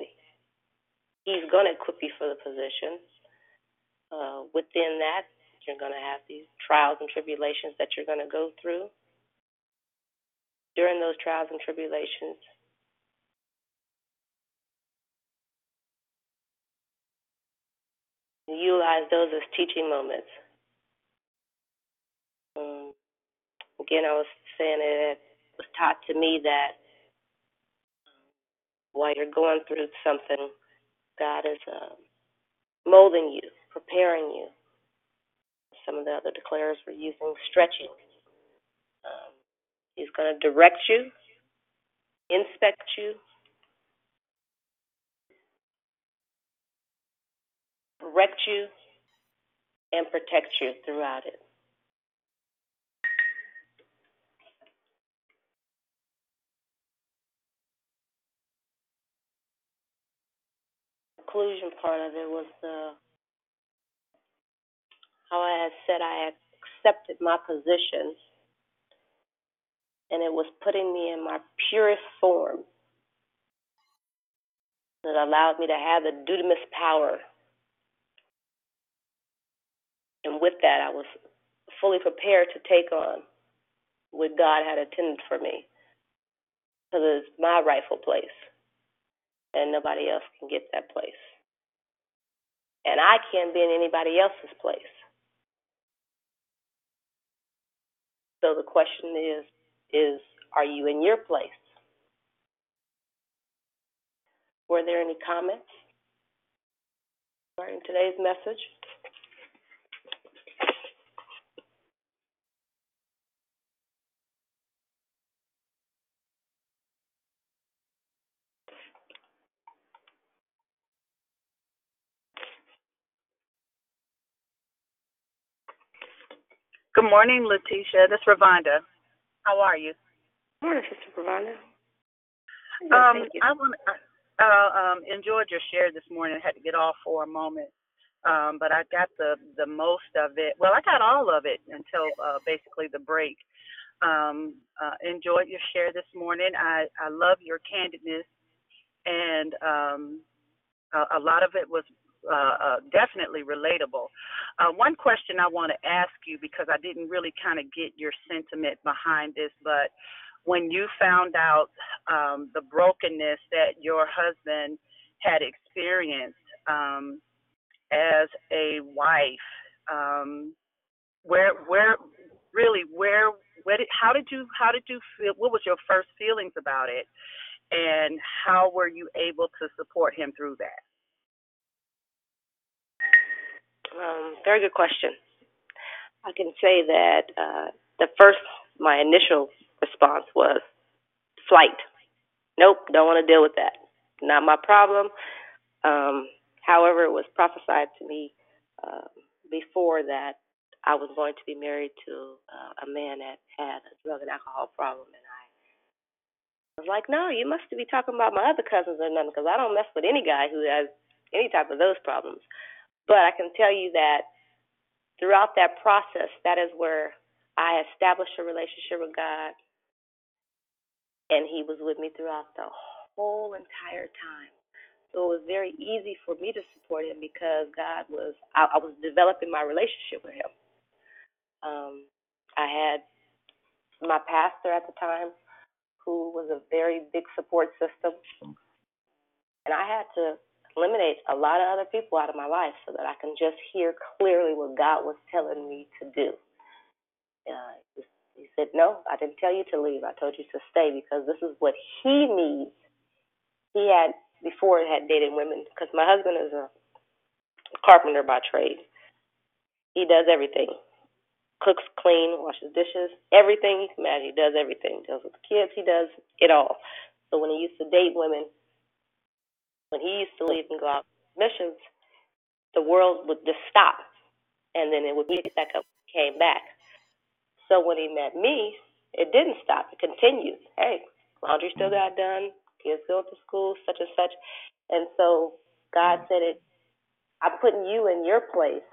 He's going to equip you for the position. Uh, within that, you're going to have these trials and tribulations that you're going to go through. During those trials and tribulations, utilize those as teaching moments. Um, again, I was saying it was taught to me that while you're going through something, God is um, molding you, preparing you. Some of the other declarers were using stretching. Um, he's going to direct you, inspect you, correct you, and protect you throughout it. Conclusion part of it was the how I had said I had accepted my position, and it was putting me in my purest form It allowed me to have the dunamis power. And with that, I was fully prepared to take on what God had intended for me. Because it's my rightful place. And nobody else can get that place. And I can't be in anybody else's place. So the question is is are you in your place? Were there any comments regarding today's message? Good morning, Letitia. This is Ravonda. How are you? Good Morning, Sister Ravonda. Um, I want I uh, um, enjoyed your share this morning. I had to get off for a moment, um, but I got the the most of it. Well, I got all of it until uh, basically the break. Um, uh, enjoyed your share this morning. I I love your candidness, and um, a, a lot of it was uh, uh, definitely relatable. Uh, one question I want to ask you because I didn't really kind of get your sentiment behind this, but when you found out um, the brokenness that your husband had experienced um, as a wife, um, where where really where where did, how did you how did you feel? What was your first feelings about it, and how were you able to support him through that? Um, very good question. I can say that uh, the first, my initial response was flight. Nope, don't want to deal with that. Not my problem. Um, however, it was prophesied to me uh, before that I was going to be married to uh, a man that had a drug and alcohol problem, and I was like, no, you must be talking about my other cousins or nothing, because I don't mess with any guy who has any type of those problems. But I can tell you that throughout that process, that is where I established a relationship with God, and He was with me throughout the whole entire time. So it was very easy for me to support Him because God was, I, I was developing my relationship with Him. Um, I had my pastor at the time, who was a very big support system, and I had to eliminate a lot of other people out of my life so that I can just hear clearly what God was telling me to do. Uh, he said, No, I didn't tell you to leave. I told you to stay because this is what he needs. He had, before, had dated women because my husband is a carpenter by trade. He does everything cooks, clean, washes dishes, everything you can imagine. He does everything. Deals with the kids, he does it all. So when he used to date women, when he used to leave and go out on missions, the world would just stop, and then it would pick back up, came back. So when he met me, it didn't stop. It continued. Hey, laundry still got done. Kids go to school, such and such. And so God said it. I'm putting you in your place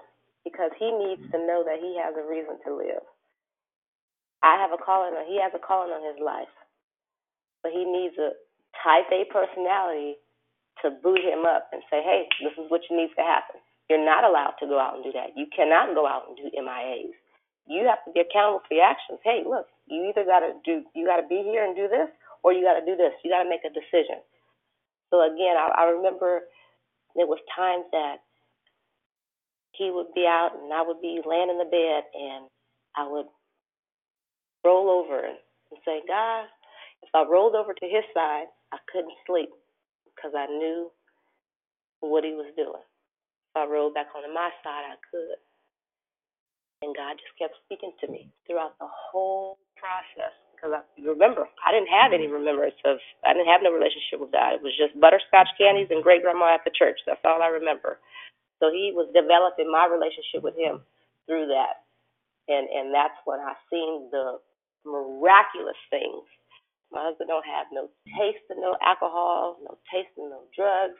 because He needs to know that He has a reason to live. I have a calling. On, he has a calling on his life, but he needs a type A personality to boot him up and say, hey, this is what needs to happen. You're not allowed to go out and do that. You cannot go out and do MIAs. You have to be accountable for your actions. Hey, look, you either got to do, you got to be here and do this, or you got to do this. You got to make a decision. So again, I, I remember there was times that he would be out and I would be laying in the bed and I would roll over and, say, God, if I rolled over to his side, I couldn't sleep because I knew what he was doing. If I rolled back onto my side, I could. And God just kept speaking to me throughout the whole process. Because I remember, I didn't have any remembrance of, I didn't have no relationship with God. It was just butterscotch candies and great grandma at the church. That's all I remember. So He was developing my relationship with Him through that, and and that's when I seen the miraculous things. My husband don't have no taste of no alcohol, no taste of no drugs,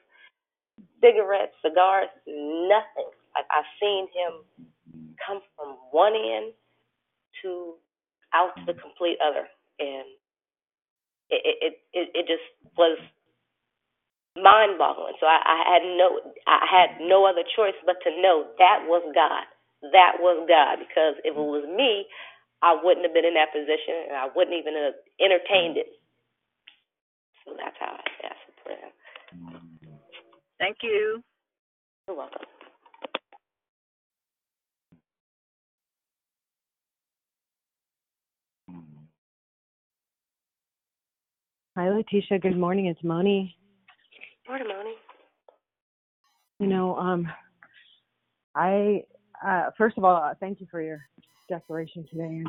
cigarettes, cigars, nothing. Like I've seen him come from one end to out to the complete other, and it it it, it just was mind boggling. So I, I had no I had no other choice but to know that was God. That was God because if it was me, I wouldn't have been in that position and I wouldn't even have entertained it. So that's how I asked for prayer. Thank you. You're welcome. Hi, Letitia. Good morning. It's Moni. Morning, Moni. You know, um, I uh, first of all, uh, thank you for your declaration today.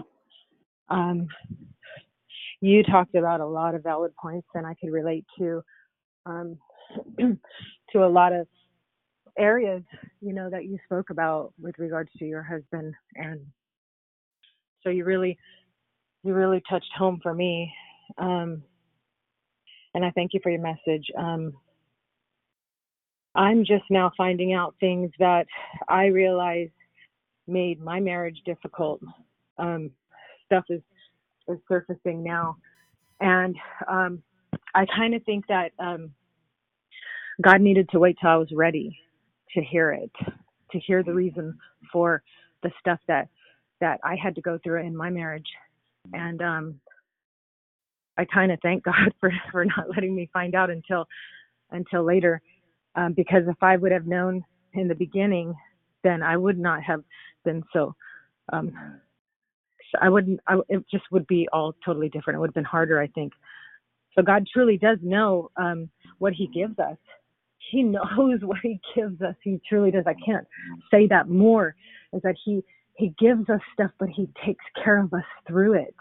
Um, you talked about a lot of valid points, and I could relate to um, to a lot of areas, you know, that you spoke about with regards to your husband, and so you really, you really touched home for me. Um, and I thank you for your message. Um, I'm just now finding out things that I realize made my marriage difficult. Um, stuff is is surfacing now, and um, I kind of think that um, God needed to wait till I was ready to hear it, to hear the reason for the stuff that that I had to go through in my marriage, and um, I kind of thank God for for not letting me find out until until later, um, because if I would have known in the beginning, then I would not have been so. Um, I wouldn't. I, it just would be all totally different. It would have been harder, I think. So God truly does know um, what He gives us. He knows what He gives us. He truly does. I can't say that more. Is that He He gives us stuff, but He takes care of us through it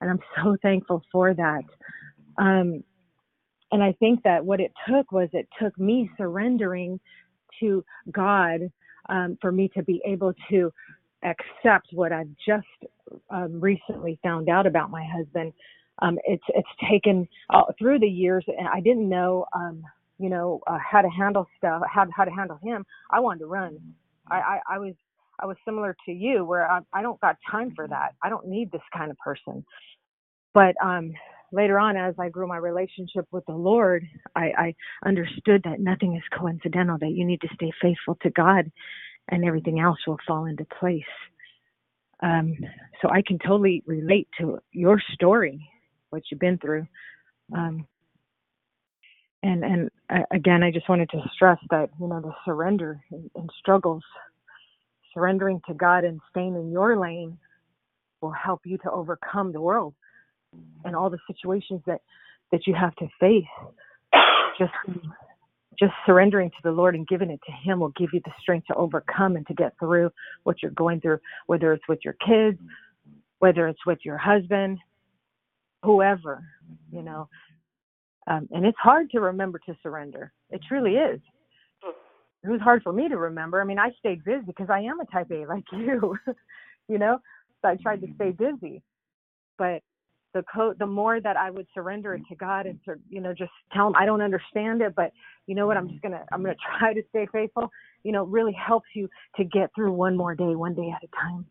and I'm so thankful for that. Um, and I think that what it took was it took me surrendering to God um, for me to be able to accept what I've just um, recently found out about my husband. Um, it's it's taken uh, through the years, and I didn't know, um, you know, uh, how to handle stuff, how how to handle him. I wanted to run. I, I, I was I was similar to you, where I, I don't got time for that. I don't need this kind of person but um later on as i grew my relationship with the lord i i understood that nothing is coincidental that you need to stay faithful to god and everything else will fall into place. Um so i can totally relate to your story what you've been through. Um and and uh, again i just wanted to stress that you know the surrender and, and struggles surrendering to god and staying in your lane will help you to overcome the world and all the situations that that you have to face. Just just surrendering to the lord and giving it to him will give you the strength to overcome and to get through what you're going through whether it's with your kids whether it's with your husband whoever you know. Um, and it's hard to remember to surrender. It truly is. It was hard for me to remember. I mean i stayed busy because i am a type a like you you know? So i tried to stay busy. But the co- the more that I would surrender it to God and to you know just tell him I don't understand it, but you know what I'm just gonna I'm gonna try to stay faithful. You know, really helps you to get through one more day, one day at a time.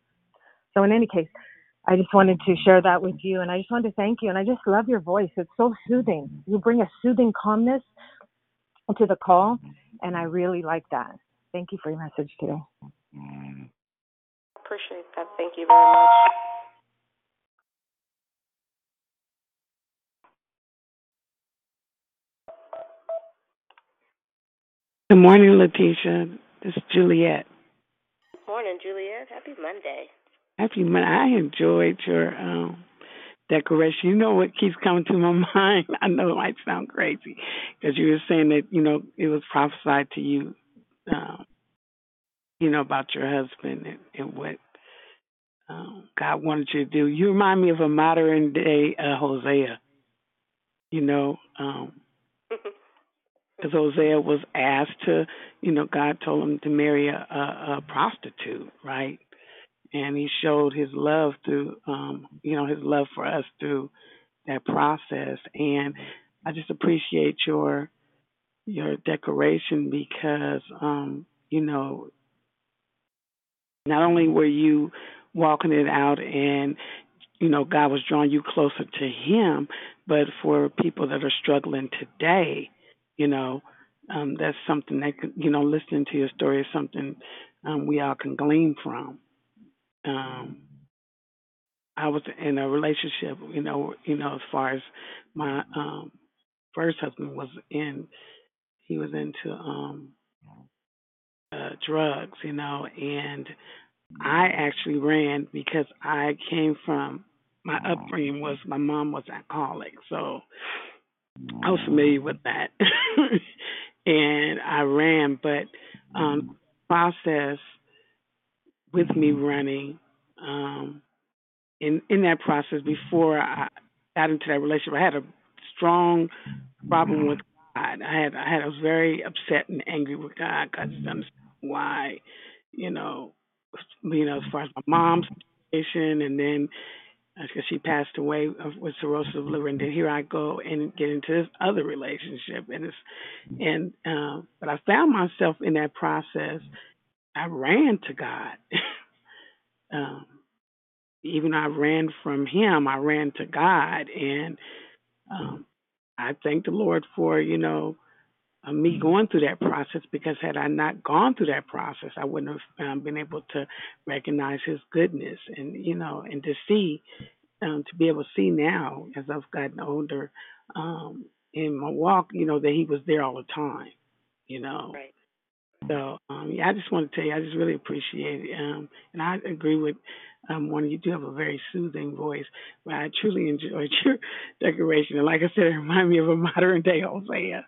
So in any case, I just wanted to share that with you, and I just wanted to thank you, and I just love your voice. It's so soothing. You bring a soothing calmness to the call, and I really like that. Thank you for your message today. Appreciate that. Thank you very much. Good morning, Letitia. This is Juliet. Good Morning, Juliet. Happy Monday. Happy Monday. I enjoyed your um, declaration. You know what keeps coming to my mind? I know it might sound crazy because you were saying that you know it was prophesied to you, um, you know about your husband and, and what um, God wanted you to do. You remind me of a modern day uh, Hosea. You know, um, because Hosea was asked to, you know, God told him to marry a, a, a prostitute, right? And he showed his love through, um, you know, his love for us through that process. And I just appreciate your your declaration because, um, you know, not only were you walking it out and you know God was drawing you closer to Him, but for people that are struggling today, you know, um, that's something that could, you know, listening to your story is something um, we all can glean from. Um, I was in a relationship, you know, you know, as far as my um, first husband was in, he was into um, uh, drugs, you know, and I actually ran because I came from my upbringing was my mom was alcoholic, so I was familiar with that, and I ran. But um, process with me running, um, in in that process before I got into that relationship, I had a strong problem with God. I had I had I was very upset and angry with God because I didn't understand why, you know, you know, as far as my mom's situation, and then because she passed away with cirrhosis of liver, and then here I go and get into this other relationship, and it's and um, but I found myself in that process. I ran to God. um, even I ran from Him, I ran to God, and um, I thank the Lord for you know uh, me going through that process because had I not gone through that process, I wouldn't have um, been able to recognize His goodness and you know and to see um, to be able to see now as I've gotten older um, in my walk, you know that He was there all the time, you know. Right. So um, yeah, I just want to tell you, I just really appreciate it, um, and I agree with um, one. You do have a very soothing voice, but I truly enjoyed your decoration, and like I said, it reminded me of a modern day Hosea.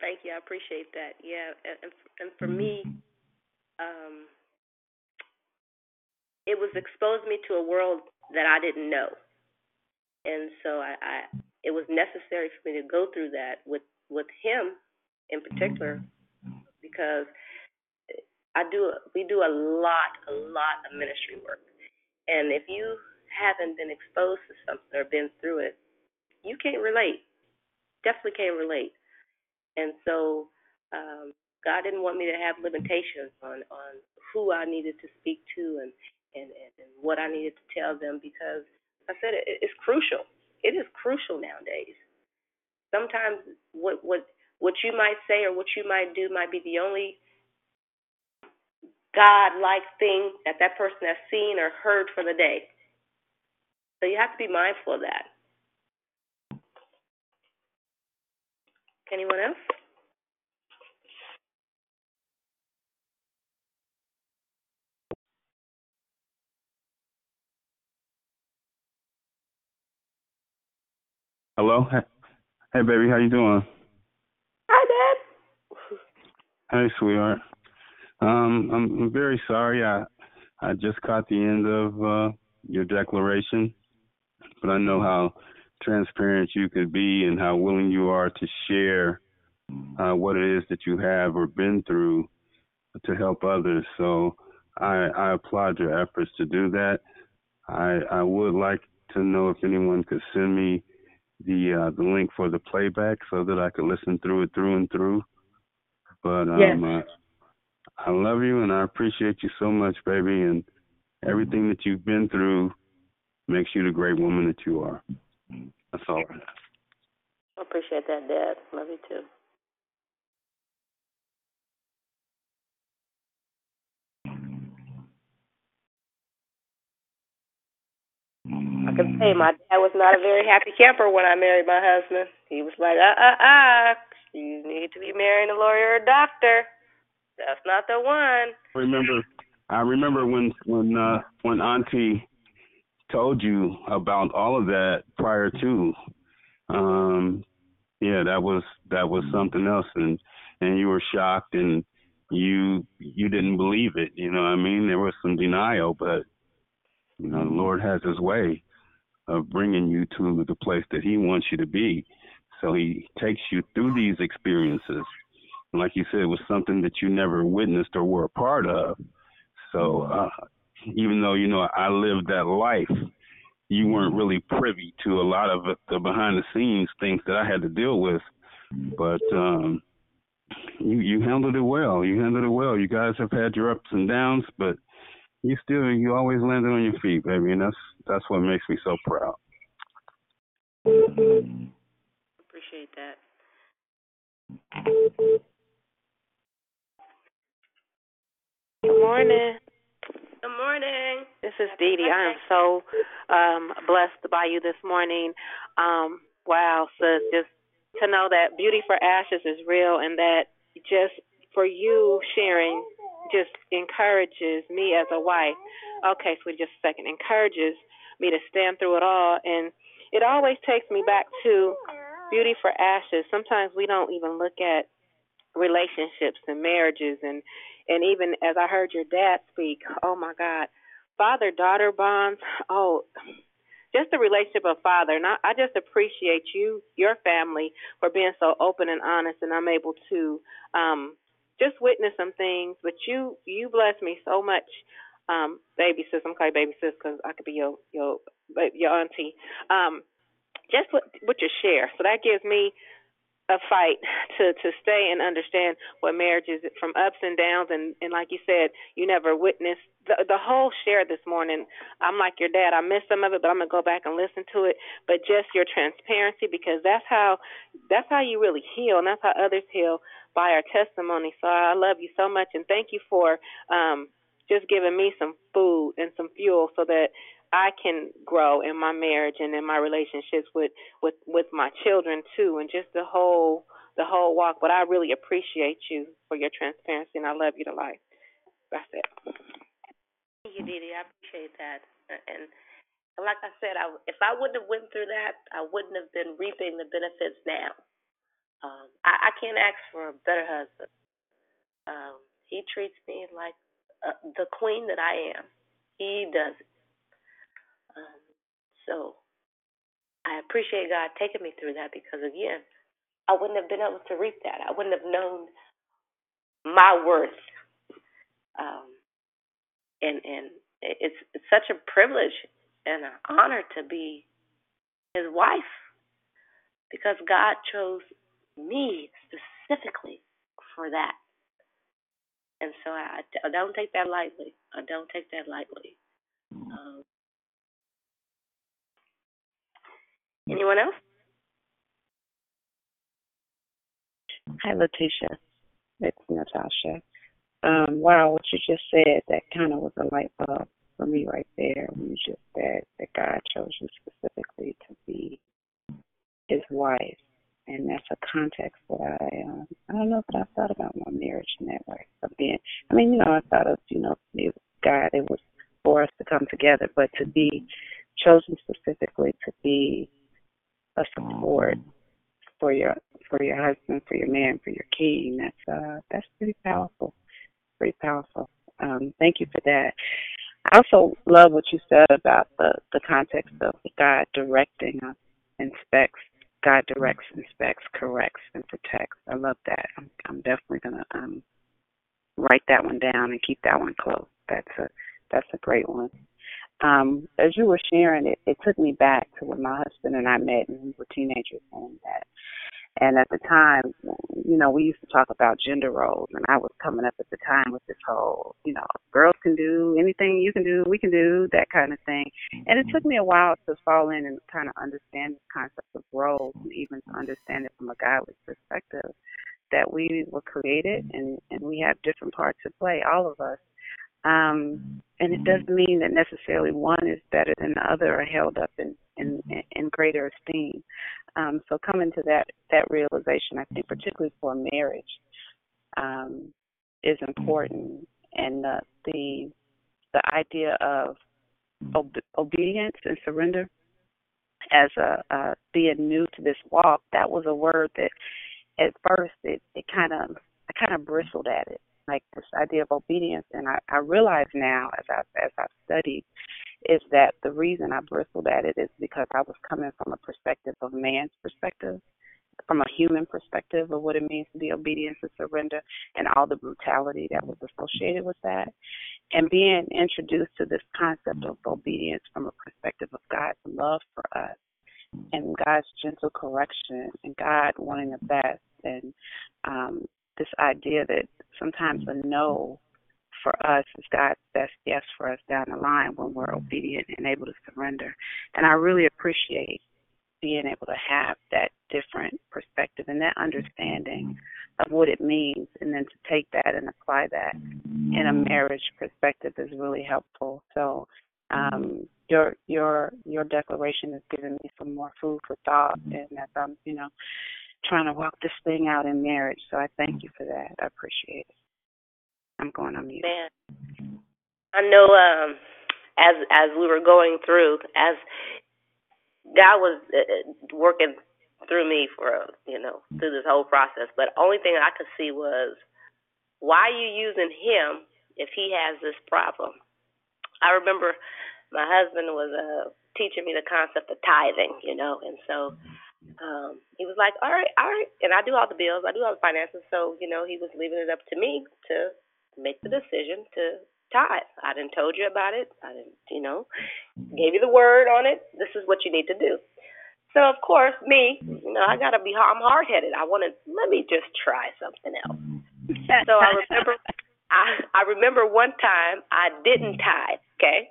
Thank you. I appreciate that. Yeah, and and for me, um, it was exposed me to a world that I didn't know, and so I, I it was necessary for me to go through that with with him in particular because I do we do a lot a lot of ministry work, and if you haven't been exposed to something or been through it, you can't relate. Definitely can't relate. And so um, God didn't want me to have limitations on on who I needed to speak to and and and, what I needed to tell them because I said it, it's crucial. It is crucial nowadays. Sometimes what what what you might say or what you might do might be the only God-like thing that that person has seen or heard for the day. So you have to be mindful of that. Anyone else? Hello. Hey, baby, how you doing? Hi, Dad. Hey, sweetheart. Um, I'm, I'm very sorry. I I just caught the end of uh, your declaration, but I know how transparent you can be and how willing you are to share uh, what it is that you have or been through to help others. So I, I applaud your efforts to do that. I I would like to know if anyone could send me the uh, the link for the playback so that I could listen through it through and through. But um, Yes. uh, I love you and I appreciate you so much, baby, and everything that you've been through makes you the great woman that you are. That's all. I have. I appreciate that, Dad. Love you too. I can say my dad was not a very happy camper when I married my husband. He was like, uh uh uh, you need to be marrying a lawyer or a doctor. That's not the one. I remember I remember when when uh when Auntie told you about all of that prior to. Um yeah that was that was something else and and you were shocked and you you didn't believe it you know what i mean? There was some denial but you know the lord has his way of bringing you to the place that he wants you to be. So he takes you through these experiences. And like you said it was something that you never witnessed or were a part of. So uh even though you know I lived that life, you weren't really privy to a lot of the behind the scenes things that I had to deal with. But um you you handled it well. You handled it well. You guys have had your ups and downs, but you still you always landed on your feet, baby, and that's that's what makes me so proud. Appreciate that. Good morning. Good morning. This is Dee Dee. I am so um, blessed by you this morning. Um, wow, sis, just to know that beauty for ashes is real and that just for you sharing just encourages me as a wife. Okay, so just a second. Encourages me to stand through it all. And it always takes me back to beauty for ashes. Sometimes we don't even look at relationships and marriages and and even as I heard your dad speak, oh my God, father daughter bonds. Oh, just the relationship of father. And I, I just appreciate you, your family, for being so open and honest. And I'm able to um, just witness some things. But you, you bless me so much, um, baby sis. I'm calling baby sis because I could be your your your auntie. Um, just with, with your share. So that gives me a fight to to stay and understand what marriage is from ups and downs. And and like you said you never witnessed the the whole share this morning. I'm like your dad. I missed some of it but i'm to go back and listen to it. But just your transparency because that's how that's how you really heal and that's how others heal by our testimony. So i love you so much and thank you for um just giving me some food and some fuel so that I can grow in my marriage and in my relationships with with with my children too, and just the whole the whole walk. But I really appreciate you for your transparency, and I love you to life. That's it. Thank you, Dee. I appreciate that. And like I said, I, if I wouldn't have went through that, I wouldn't have been reaping the benefits now. Um, I, I can't ask for a better husband. Um, he treats me like uh, the queen that I am. He does. Um, so I appreciate God taking me through that because again, I wouldn't have been able to reap that. I wouldn't have known my worth. Um, and and it's it's such a privilege and an honor to be his wife because God chose me specifically for that. And so I, I don't take that lightly. I don't take that lightly. Um, anyone else? Hi, Letitia. It's Natasha. Um, wow, what you just said, that kind of was a light bulb for me right there when you just said that God chose you specifically to be his wife. And that's a context that I, um, I don't know if I thought about my marriage in that way. Being, I mean, you know, I thought of, you know, God, it was for us to come together, but to be chosen specifically to be a support for your for your husband, for your man, for your king. That's uh that's pretty powerful. Pretty powerful. Um, thank you for that. I also love what you said about the the context of God directing us, inspects. God directs, inspects, corrects, and protects. I love that. I'm, I'm definitely gonna um write that one down and keep that one close. That's a that's a great one um, as you were sharing it, it took me back to when my husband and I met and we were teenagers and that and at the time, you know, we used to talk about gender roles and I was coming up at the time with this whole, you know, girls can do anything you can do, we can do, that kind of thing. And it took me a while to fall in and kind of understand this concept of roles and even to understand it from a godly perspective that we were created and, and we have different parts to play, all of us. Um, and it doesn't mean that necessarily one is better than the other or held up in in, in greater esteem. Um, so coming to that that realization, I think, particularly for marriage, um, is important, and the the idea of ob- obedience and surrender as a being new to this walk. That was a word that at first it it kind of I kind of bristled at it like this idea of obedience. And I, I realize now, as I as I've studied, is that the reason I bristled at it is because I was coming from a perspective of man's perspective, from a human perspective of what it means to be obedient and surrender, and all the brutality that was associated with that, and being introduced to this concept of obedience from a perspective of God's love for us and God's gentle correction and God wanting the best and um, this idea that sometimes a no for us is God's best yes for us down the line when we're mm-hmm. obedient and able to surrender. And I really appreciate being able to have that different perspective and that understanding of what it means and then to take that and apply that in a mm-hmm. marriage perspective is really helpful. So um mm-hmm. your your your declaration has given me some more food for thought and as I'm, you know, trying to walk this thing out in marriage. So I thank you for that. I appreciate it. I'm going on mute. Man, I know. Um, as as we were going through, as God was uh, working through me for you know through this whole process, but only thing I could see was why are you using him if he has this problem? I remember my husband was uh teaching me the concept of tithing, you know, and so um he was like, All right, all right and I do all the bills, I do all the finances, so, you know, he was leaving it up to me to make the decision to tithe. I didn't told you about it. I didn't you know, gave you the word on it. This is what you need to do. So of course, me, you know, I gotta be I'm hard headed. I wanna let me just try something else. so I remember I I remember one time I didn't tithe, okay?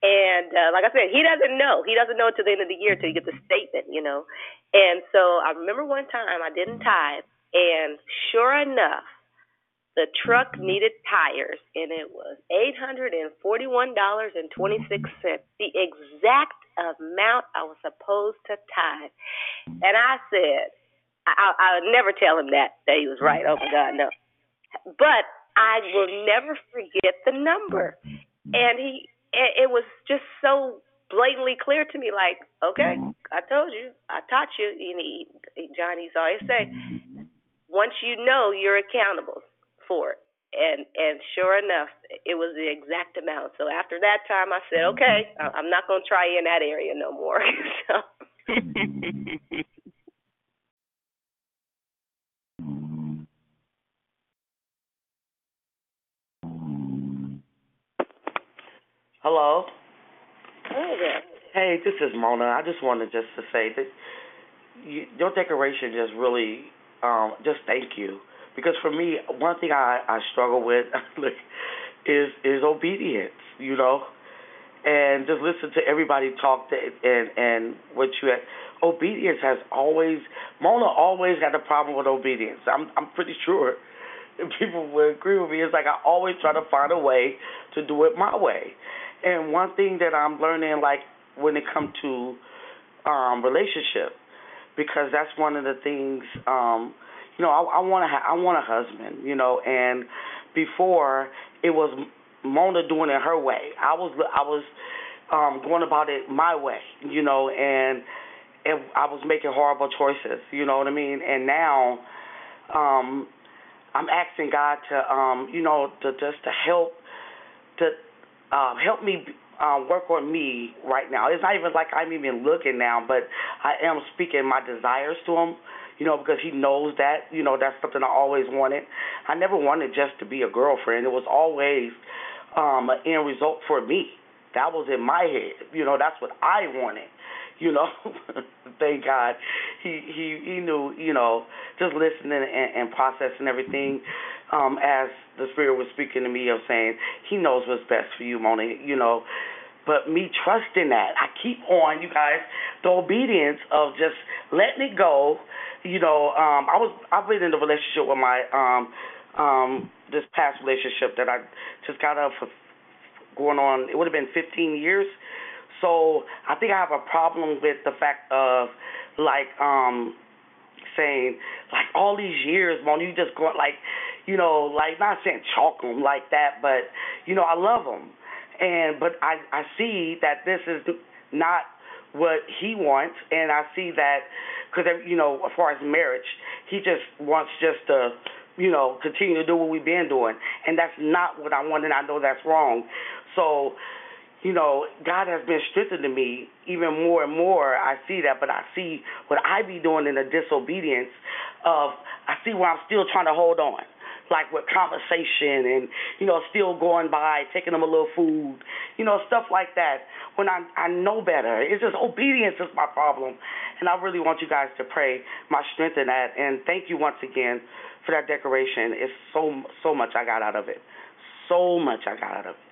And uh, like I said, he doesn't know. He doesn't know until the end of the year till you get the statement, you know. And so I remember one time I didn't tithe, and sure enough, the truck needed tires, and it was eight hundred and forty-one dollars and twenty-six cents, the exact amount I was supposed to tithe. And I said, I, I, I would never tell him that that he was right. Oh my God, no. But I will never forget the number. And he it, it was just so blatantly clear to me like okay mm-hmm. i told you i taught you you know Johnny's always say once you know you're accountable for it. And and sure enough it was the exact amount. So after that time i said okay mm-hmm. i'm not going to try in that area no more. So Hello. Hey there. Hey, this is Mona. I just wanted just to say that you, your decoration just really, um, just thank you. Because for me, one thing I I struggle with is is obedience. You know, and just listen to everybody talk to, and and what you had. Obedience has always Mona always had a problem with obedience. I'm I'm pretty sure people would agree with me. It's like I always try to find a way to do it my way. And one thing that I'm learning, like when it comes to um, relationship, because that's one of the things. Um, you know, I, I want to. Ha- I want a husband. You know, and before it was Mona doing it her way. I was. I was um, going about it my way. You know, and and I was making horrible choices. You know what I mean? And now, um, I'm asking God to, um, you know, to just to help to um, help me uh, work on me right now. It's not even like I'm even looking now, but I am speaking my desires to him. You know, because he knows that. You know, that's something I always wanted. I never wanted just to be a girlfriend. It was always um, an end result for me. That was in my head. You know, that's what I wanted. You know, thank God, he he he knew. You know, just listening and, and processing everything um, as the Spirit was speaking to me of saying, He knows what's best for you, Mona, you know. But me trusting that, I keep on, you guys, the obedience of just letting it go. You know, um, I was I've been in a relationship with my um um this past relationship that I just got up for going on it would have been fifteen years. So I think I have a problem with the fact of like um saying like all these years, Mona, you just go like you know, like not saying chalk them like that, but you know, I love them, and but I I see that this is not what he wants, and I see that because you know, as far as marriage, he just wants just to you know continue to do what we've been doing, and that's not what I want, and I know that's wrong. So you know, God has been strengthening me even more and more. I see that, but I see what I be doing in the disobedience of I see where I'm still trying to hold on. Like with conversation and, you know, still going by, taking them a little food, you know, stuff like that. When I I know better. It's just obedience is my problem. And I really want you guys to pray my strength in that. And thank you once again for that decoration. It's so so much I got out of it. So much I got out of it.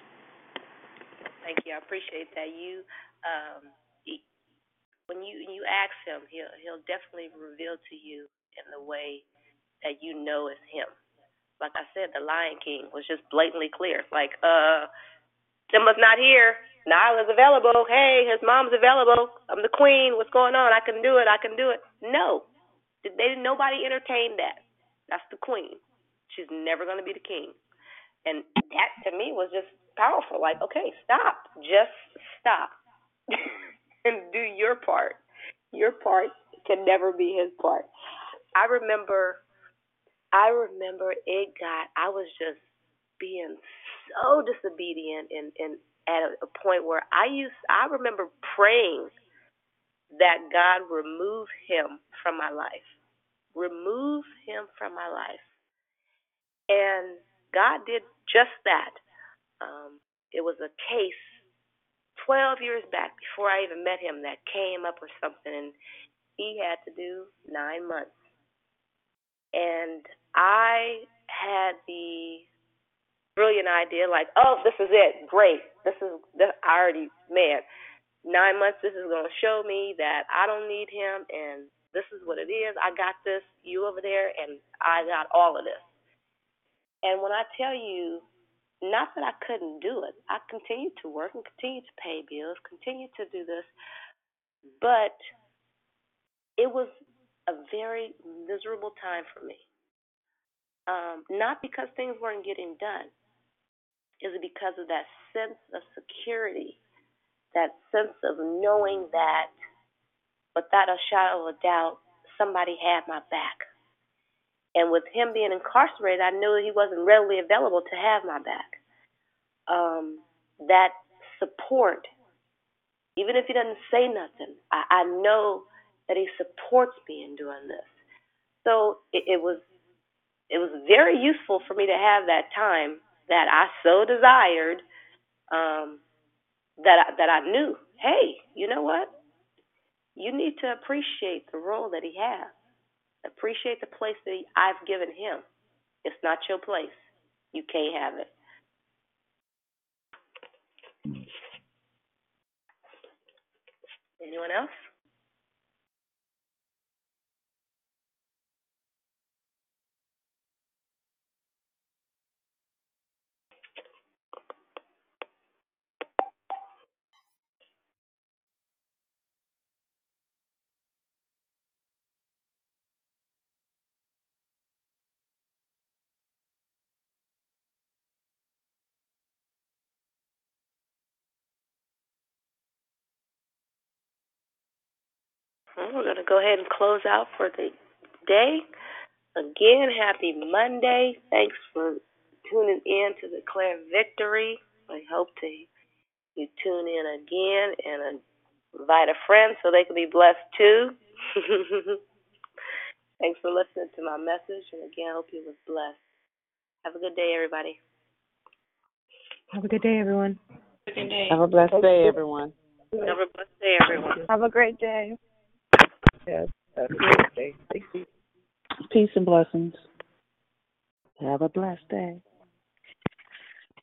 Thank you. I appreciate that. You um when you you ask him, he'll he'll definitely reveal to you in the way that you know is him. Like I said, the Lion King was just blatantly clear. Like, uh, Simba's not here. Nyla's available. Hey, his mom's available. I'm the queen. What's going on? I can do it. I can do it. No, they nobody entertained that. That's the queen. She's never going to be the king. And that to me was just powerful. Like, okay, stop. Just stop. and do your part. Your part can never be his part. I remember I remember it got I was just being so disobedient and, and at a, point where I used I remember praying that God remove him from my life. Remove him from my life. And God did just that. Um, it was a case 12 years back before I even met him that came up or something, and he had to do nine months. And I had the brilliant idea, like, oh, this is it, great. This is, this, I already, man, nine months, this is going to show me that I don't need him, and this is what it is. I got this, you over there, and I got all of this. And when I tell you, not that I couldn't do it, I continued to work and continued to pay bills, continued to do this, but it was a very miserable time for me. Um, not because things weren't getting done, is it because of that sense of security, that sense of knowing that without a shadow of a doubt, somebody had my back. And with him being incarcerated, I knew he wasn't readily available to have my back. Um, that support, even if he doesn't say nothing, I, I know that he supports me in doing this. So it, it was it was very useful for me to have that time that I so desired. Um, that I, that I knew, hey, you know what? You need to appreciate the role that he has. Appreciate the place that I've given him. It's not your place. You can't have it. Anyone else? Well, we're going to go ahead and close out for the day. Again, happy Monday. Thanks for tuning in to Declare Victory. I hope to you tune in again and invite a friend so they can be blessed too. Thanks for listening to my message, and again, I hope you was blessed. Have a good day, everybody. Have a good day, everyone. Have a good day. Have a blessed day, everyone. Have a blessed day, everyone. Have a great day. Yes, have a great day. Thank you. Peace and blessings. Have a blessed day.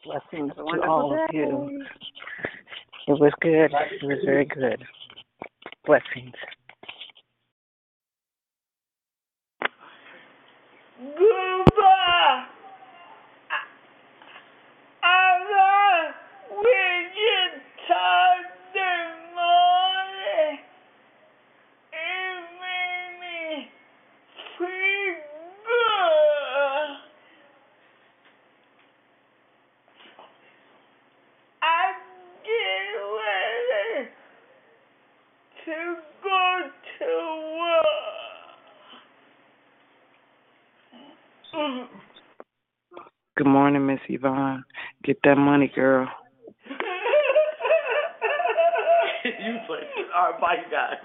Blessings to all of you. It was good. It was very good. Blessings. Goodbye. I'm wicked Sunday morning. It made me feel good. I get ready to go to work. Good morning, Miss Yvonne. Get that money, girl. you play. Bye, you guys.